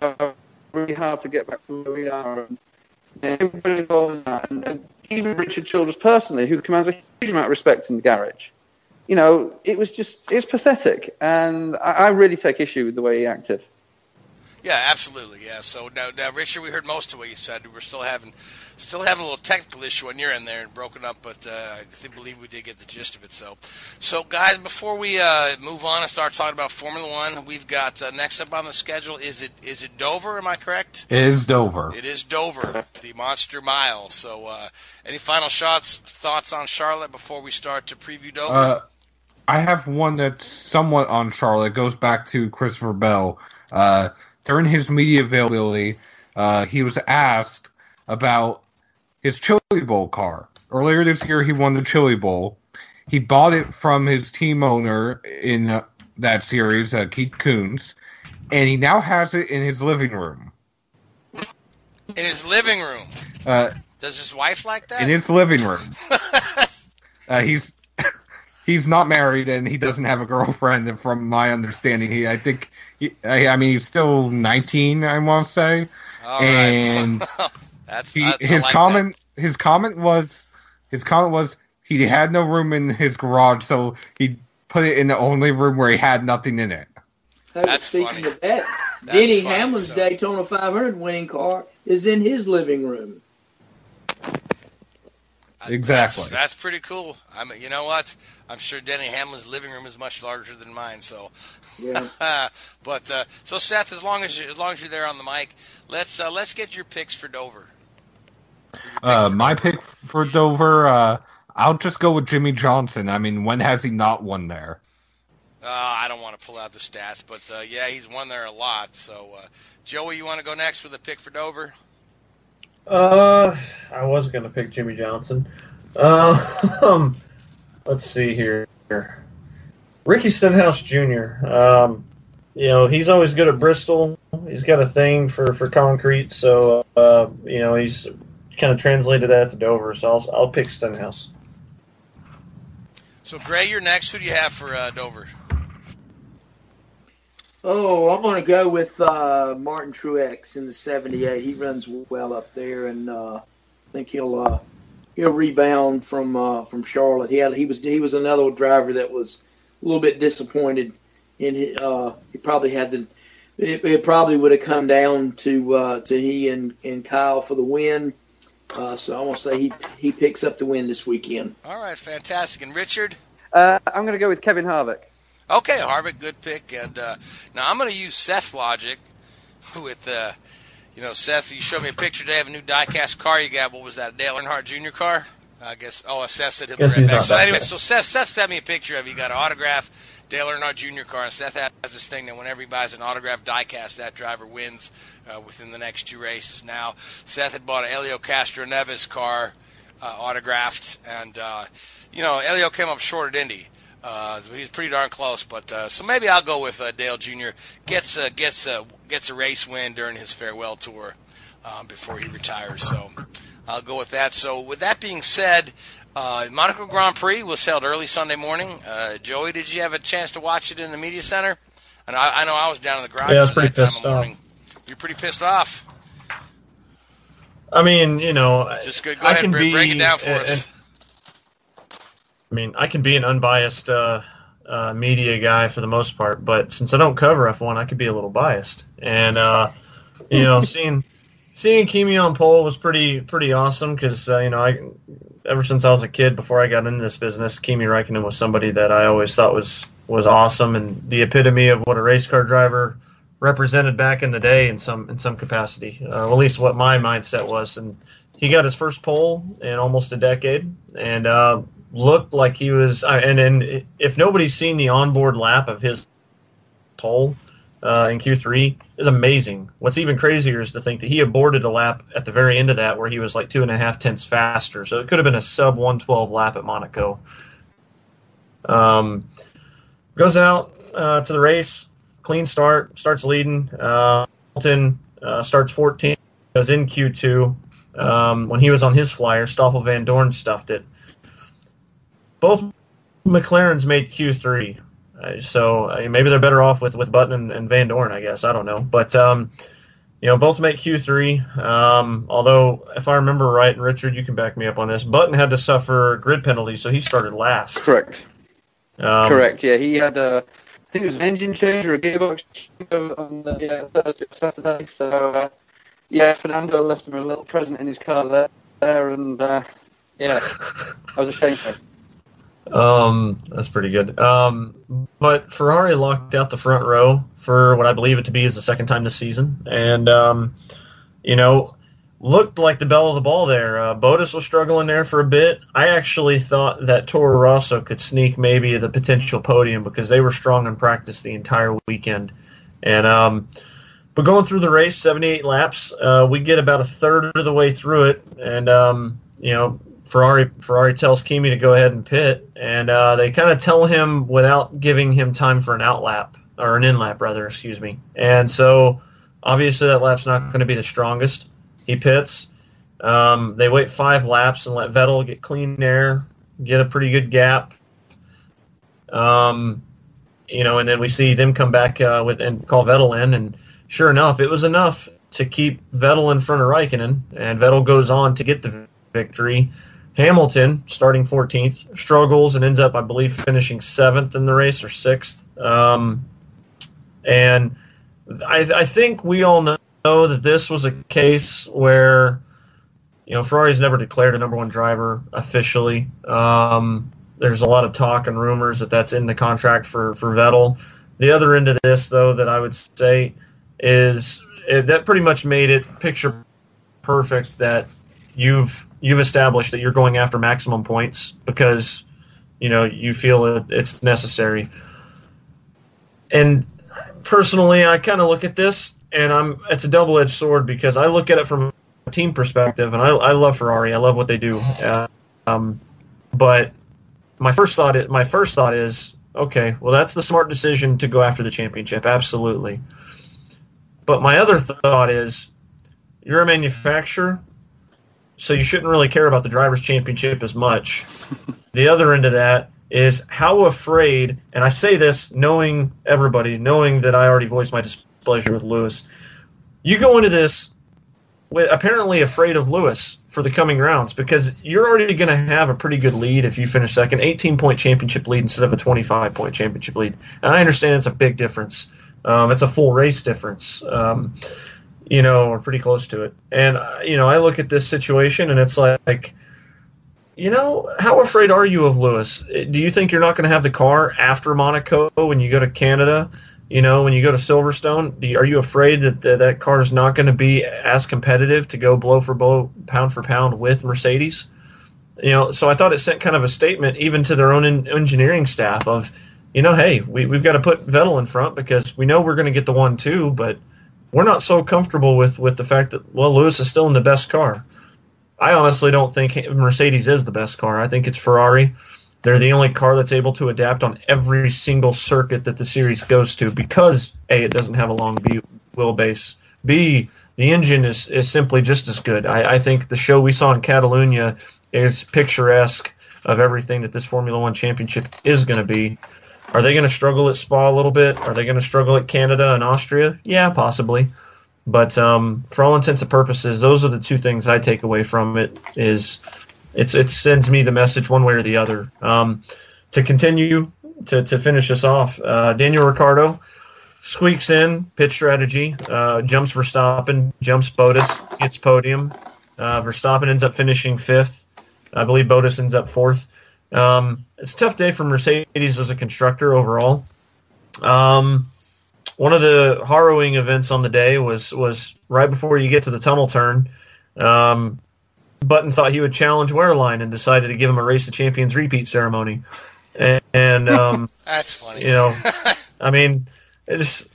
really hard to get back to where we are. And everybody involved in that, and, and even Richard Childress personally, who commands a huge amount of respect in the garage. You know, it was just, it's pathetic. And I, I really take issue with the way he acted. Yeah, absolutely. Yeah. So now, now, Richard, we heard most of what you said. We're still having, still having a little technical issue on your end there and broken up, but uh, I believe we did get the gist of it. So, so guys, before we uh, move on and start talking about Formula One, we've got uh, next up on the schedule. Is it is it Dover? Am I correct? It is Dover. It is Dover, the Monster Mile. So, uh, any final shots, thoughts on Charlotte before we start to preview Dover? Uh, I have one that's somewhat on Charlotte. It goes back to Christopher Bell. Uh, during his media availability, uh, he was asked about his Chili Bowl car. Earlier this year, he won the Chili Bowl. He bought it from his team owner in uh, that series, uh, Keith Kunz, and he now has it in his living room. In his living room. Uh, Does his wife like that? in his living room. uh, he's he's not married and he doesn't have a girlfriend. And from my understanding, he I think he, I, I mean he's still 19. I want to say, All right. and That's he, I- I his like comment his comment was his comment was he had no room in his garage, so he put it in the only room where he had nothing in it. Hey, That's speaking funny. of that, That's Denny funny, Hamlin's so- Daytona 500 winning car is in his living room. Exactly. That's, that's pretty cool. I mean, you know what? I'm sure Denny Hamlin's living room is much larger than mine. So, Yeah. but uh, so Seth, as long as you, as long as you're there on the mic, let's uh, let's get your picks for Dover. Uh, my pick for Dover, uh, I'll just go with Jimmie Johnson. I mean, when has he not won there? Uh, I don't want to pull out the stats, but uh, yeah, he's won there a lot. So, uh, Joey, you want to go next with a pick for Dover? Uh, I was gonna pick Jimmie Johnson. Uh, um, let's see here. Ricky Stenhouse Jr. Um, you know he's always good at Bristol. He's got a thing for for concrete, so uh, you know he's kind of translated that to Dover. So I'll I'll pick Stenhouse. So, Gray, you're next. Who do you have for uh, Dover? Oh, I'm going to go with uh, Martin Truex in the 78. He runs well up there, and uh, I think he'll uh, he'll rebound from uh, from Charlotte. He had he was he was another driver that was a little bit disappointed in his, uh, he probably had the it, it probably would have come down to uh, to he and, and Kyle for the win. Uh, so I'm going to say he he picks up the win this weekend. All right, fantastic. And Richard? Uh, I'm going to go with Kevin Harvick. Okay, Harvick, good pick. And uh, now I'm going to use Seth's logic with, uh, you know, Seth, you showed me a picture today of a new diecast car you got. What was that, a Dale Earnhardt Jr. car? I guess. Oh, Seth said he'll be right back. So anyway, so Seth, Seth sent me a picture of. you got an autograph Dale Earnhardt Jr. car, and Seth has this thing that whenever he buys an autographed diecast, that driver wins uh, within the next two races. Now, Seth had bought an Helio Castroneves car uh, autographed, and uh, you know, Helio came up short at Indy. Uh, pretty darn close, but uh, so maybe I'll go with uh, Dale Jr. gets a, gets a, gets a race win during his farewell tour um, before he retires. So I'll go with that. So with that being said, uh, Monaco Grand Prix was held early Sunday morning. Uh, Joey, did you have a chance to watch it in the media center? And I, I know I was down in the garage Yeah, I was pretty pissed of morning. You're pretty pissed off. I mean, you know, Just go, go I ahead and can break, break it down for and- us. I mean, I can be an unbiased uh, uh, media guy for the most part, but since I don't cover F1, I could be a little biased. And uh, you know, seeing seeing Kimi on pole was pretty pretty awesome because uh, you know, I ever since I was a kid, before I got into this business, Kimi Räikkönen was somebody that I always thought was was awesome and the epitome of what a race car driver represented back in the day in some in some capacity, uh, at least what my mindset was. And he got his first pole in almost a decade, and uh, looked like he was. Uh, and and if nobody's seen the onboard lap of his pole uh, in Q3, is amazing. What's even crazier is to think that he aborted a lap at the very end of that where he was like two and a half tenths faster. So it could have been a sub 112 lap at Monaco. Um, goes out uh, to the race, clean start, starts leading. Uh, Hamilton uh, starts 14, goes in Q2. Um, when he was on his flyer, Stoffel Vandoorne stuffed it. Both McLarens made Q3, uh, so uh, maybe they're better off with, with Button and, and Vandoorne, I guess. I don't know, but um, you know, both make Q3. Um, although, if I remember right, and Richard, you can back me up on this, Button had to suffer grid penalties, so he started last. Correct. Um, Correct. Yeah, he had a I think it was an engine change or a gearbox change on the yeah, Thursday or Saturday. So uh, yeah, Fernando left him a little present in his car there, there and uh, yeah, I was ashamed of him. Um, that's pretty good. Um, but Ferrari locked out the front row for what I believe it to be is the second time this season, and um, you know, looked like the bell of the ball there. Uh, was struggling there for a bit. I actually thought that Toro Rosso could sneak maybe the potential podium because they were strong in practice the entire weekend, and um, but going through the race, 78 laps, uh, we get about a third of the way through it, and um, you know Ferrari Ferrari tells Kimi to go ahead and pit, and uh, they kind of tell him without giving him time for an out lap or an in lap rather, excuse me. And so obviously that lap's not going to be the strongest. He pits. Um, they wait five laps and let Vettel get clean air, get a pretty good gap. Um, you know, and then we see them come back uh, with and call Vettel in, and sure enough, it was enough to keep Vettel in front of Raikkonen, and Vettel goes on to get the victory. Hamilton, starting 14th, struggles and ends up, I believe, finishing seventh in the race or sixth. Um, and I, I, think we all know that this was a case where, you know, Ferrari's never declared a number one driver officially. Um, there's a lot of talk and rumors that that's in the contract for, for Vettel. The other end of this, though, that I would say is it, that pretty much made it picture perfect that you've you've established that you're going after maximum points because you know you feel it, it's necessary. And personally, I kind of look at this, and I'm it's a double edged sword because I look at it from a team perspective, and I, I love Ferrari. I love what they do. Uh, um, but my first thought is, my first thought is okay. Well, that's the smart decision to go after the championship, absolutely. But my other thought is, you're a manufacturer so you shouldn't really care about the drivers' championship as much. the other end of that is how afraid, and I say this knowing everybody, knowing that I already voiced my displeasure with Lewis. You go into this with apparently afraid of Lewis for the coming rounds because you're already going to have a pretty good lead if you finish second, 18 point championship lead instead of a 25 point championship lead. And I understand it's a big difference. Um, it's a full race difference. Um, you know, or pretty close to it. And uh, you know, I look at this situation and it's like, you know, how afraid are you of Lewis? Do you think you're not going to have the car after Monaco when you go to Canada? You know, when you go to Silverstone, you, are you afraid that that car is not going to be as competitive to go blow for blow, pound for pound with Mercedes? You know, so I thought it sent kind of a statement even to their own in, engineering staff of, you know, hey, we, we've got to put Vettel in front because we know we're going to get the one two, but – we're not so comfortable with with the fact that well Lewis is still in the best car. I honestly don't think Mercedes is the best car. I think it's Ferrari. They're the only car that's able to adapt on every single circuit that the series goes to because a it doesn't have a long B, wheelbase. B the engine is, is simply just as good. I, I think the show we saw in Catalunya is picturesque of everything that this Formula One championship is going to be. Are they going to struggle at Spa a little bit? Are they going to struggle at Canada and Austria? Yeah, possibly. But um, for all intents and purposes, those are the two things I take away from it. Is it's it sends me the message one way or the other. Um, to continue to, to finish us off, uh, Daniel Ricciardo squeaks in pit strategy, uh, jumps Verstappen, jumps Bottas, gets podium. Uh, Verstappen ends up finishing fifth. I believe Bottas ends up fourth. Um, it's a tough day for Mercedes as a constructor overall. Um, one of the harrowing events on the day was was right before you get to the tunnel turn. Um, Button thought he would challenge Wehrlein and decided to give him a race of champions repeat ceremony. And, and um, that's funny. You know, I mean, it's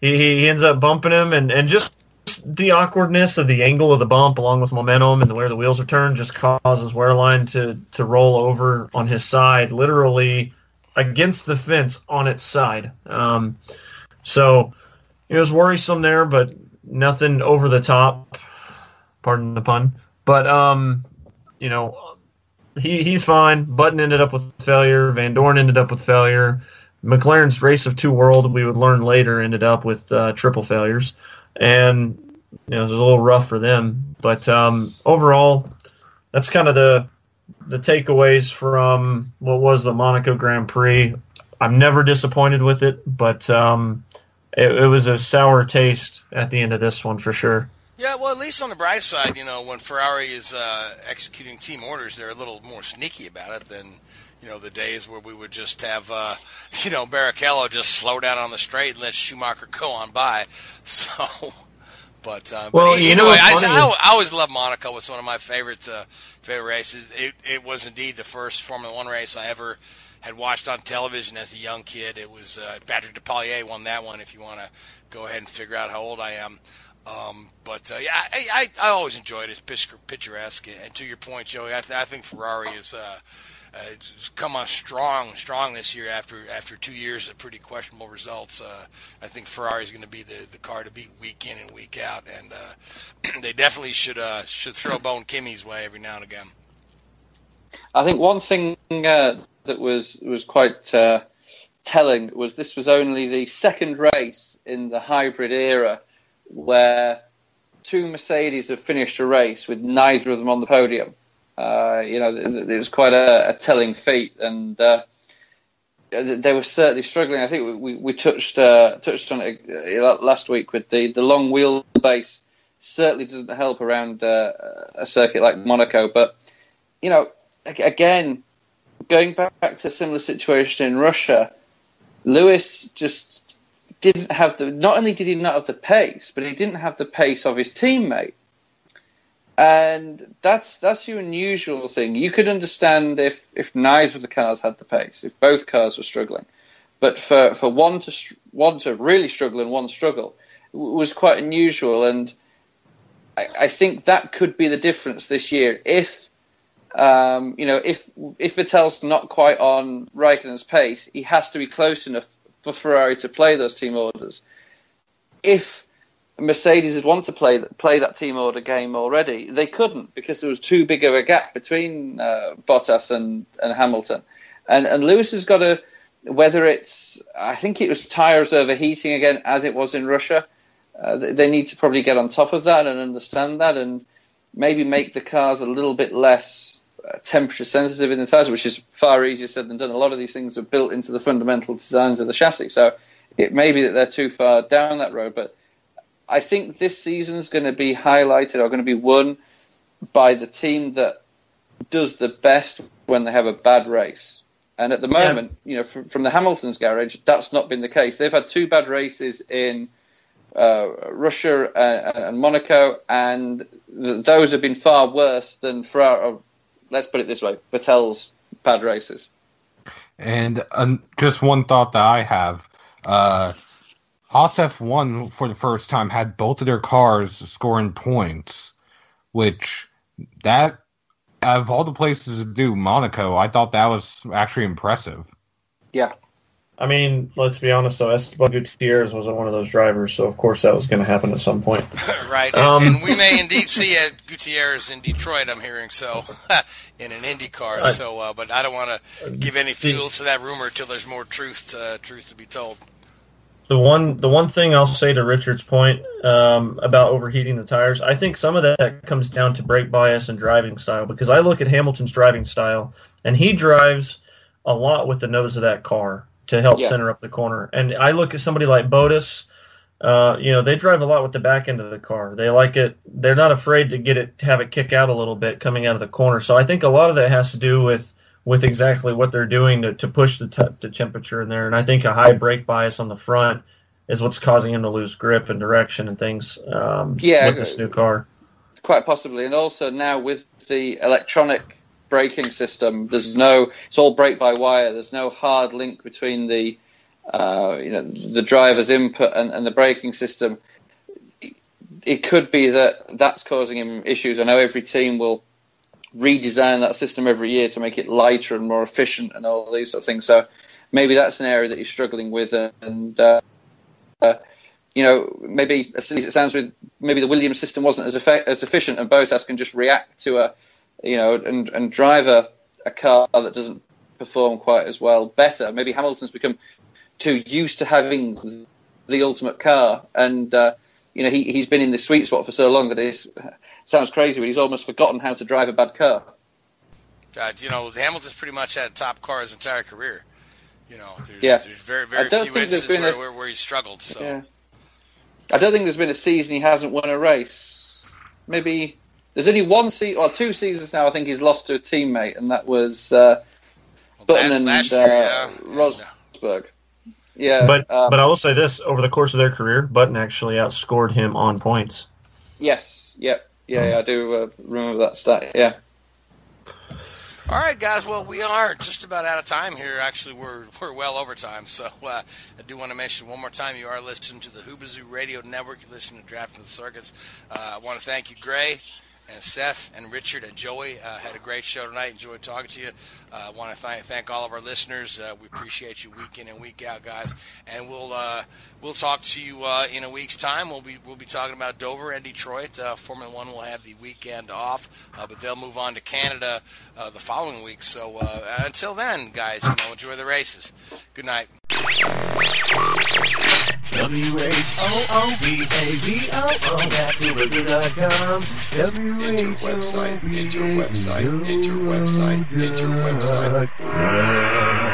he, he ends up bumping him and, and just the awkwardness of the angle of the bump, along with momentum and the way the wheels are turned, just causes Wehrlein to to roll over on his side, literally against the fence on its side. Um, so it was worrisome there, but nothing over the top. Pardon the pun. But um, you know, he he's fine. Button ended up with failure. Vandoorne ended up with failure. McLaren's race of two world, we would learn later, ended up with uh, triple failures and you know, it was a little rough for them. But um, overall, that's kind of the the takeaways from what was the Monaco Grand Prix. I'm never disappointed with it, but um, it, it was a sour taste at the end of this one for sure. Yeah, well, at least on the bright side, you know, when Ferrari is uh, executing team orders, they're a little more sneaky about it than, you know, the days where we would just have, uh, you know, Barrichello just slow down on the straight and let Schumacher go on by. So, but uh, Well, but you know I, I, I always loved Monaco. It's one of my favorite uh, favorite races. It, it was indeed the first Formula One race I ever had watched on television as a young kid. It was uh, Patrick Depailler won that one. If you want to go ahead and figure out how old I am. Um, but uh, yeah, I, I, I always enjoyed it. It's picturesque. And to your point, Joey, I, th- I think Ferrari is uh, uh, it's come on strong, strong this year after after two years of pretty questionable results. Uh, I think Ferrari is going to be the, the car to beat week in and week out, and uh, they definitely should uh, should throw Bone Kimi's way every now and again. I think one thing uh, that was was quite uh, telling was this was only the second race in the hybrid era where two Mercedes have finished a race with neither of them on the podium. Uh, you know, it was quite a, a telling feat, and uh, they were certainly struggling. I think we, we touched uh, touched on it uh, last week with the, the long wheelbase. Certainly doesn't help around uh, a circuit like Monaco, but you know, again, going back to a similar situation in Russia, Lewis just didn't have the. Not only did he not have the pace, but he didn't have the pace of his teammate, and that's that's your unusual thing. You could understand if if neither of the cars had the pace, if both cars were struggling, but for for one to one to really struggle and one struggle was quite unusual, and I, I think that could be the difference this year if um, you know, if if Vettel's not quite on Raikkonen's pace, he has to be close enough for Ferrari to play those team orders. If Mercedes had want to play play that team order game already, they couldn't because there was too big of a gap between uh, Bottas and, and Hamilton, and and Lewis has got to whether it's I think it was tires overheating again as it was in Russia. Uh, they, they need to probably get on top of that and understand that and maybe make the cars a little bit less uh, temperature sensitive in the tires, which is far easier said than done. A lot of these things are built into the fundamental designs of the chassis, so it may be that they're too far down that road. But I think this season is going to be highlighted or going to be won by the team that does the best when they have a bad race. And at the Yeah. moment, you know, from, from the Hamilton's garage, that's not been the case. They've had two bad races in uh, Russia and, and Monaco, and th- those have been far worse than Ferrari. Let's put it this way: Vettel's bad races. And um, just one thought that I have. Uh, Haas F1 for the first time had both of their cars scoring points, which that out of all the places to do Monaco, I thought that was actually impressive. Yeah. I mean, let's be honest though, Esteban Gutierrez wasn't one of those drivers, so of course that was going to happen at some point. right, Um, and, and we may indeed see uh, Gutierrez in Detroit. I'm hearing so in an Indy car. I- So, uh, but I don't want to give any fuel to that rumor until there's more truth to, truth to be told. The one, the one thing I'll say to Richard's point um, about overheating the tires, I think some of that comes down to brake bias and driving style. Because I look at Hamilton's driving style, and he drives a lot with the nose of that car to help Yeah. center up the corner. And I look at somebody like Bottas. Uh, you know, they drive a lot with the back end of the car. They like it. They're not afraid to get it, to have it kick out a little bit coming out of the corner. So I think a lot of that has to do with with exactly what they're doing to, to push the, t- the temperature in there. And I think a high brake bias on the front is what's causing him to lose grip and direction and things um, Yeah, with this new car. Quite possibly, and also now with the electronic braking system, there's no. It's all brake by wire. There's no hard link between the, uh, you know, the driver's input and, and the braking system. It- It could be that that's causing him issues. I know every team will redesign that system every year to make it lighter and more efficient and all these sort of things. So maybe that's an area that he's struggling with, and uh, uh, you know, maybe as it sounds, with maybe the Williams system wasn't as effect, as efficient, and Bottas can just react to a, you know, and and drive a, a car that doesn't perform quite as well better. Maybe Hamilton's become too used to having the ultimate car, and uh, you know he he's been in the sweet spot for so long that it sounds crazy, but he's almost forgotten how to drive a bad car. God, you know, Hamilton's pretty much had a top car his entire career. You know, there's, Yeah. there's very very few instances where, a- where, where he struggled. So Yeah. I don't think there's been a season he hasn't won a race. Maybe there's only one season or two seasons now. I think he's lost to a teammate, and that was uh, Button and last uh, year, yeah. Rosberg. Yeah, But um, but I will say this: over the course of their career, Button actually outscored him on points. yes, yep, yeah, yeah, I do uh, remember that stat. Yeah. All right, guys. Well, we are just about out of time here. Actually, we're we're well over time. So uh, I do want to mention one more time: you are listening to the Whoobazoo Radio Network. You're listening to Drafting the Circuits. Uh, I want to thank you, Gray. And Seth and Richard and Joey uh, had a great show tonight. Enjoyed talking to you. Uh, I want to th- thank all of our listeners. Uh, we appreciate you week in and week out, guys. And we'll uh, we'll talk to you uh, in a week's time. We'll be we'll be talking about Dover and Detroit. Uh, Formula One will have the weekend off, uh, but they'll move on to Canada uh, the following week. So uh, until then, guys, you know, enjoy the races. Good night. W-H-O-O-B-A-Z-O-O, that's Wizard.com. Enter website, enter website, enter website, enter website.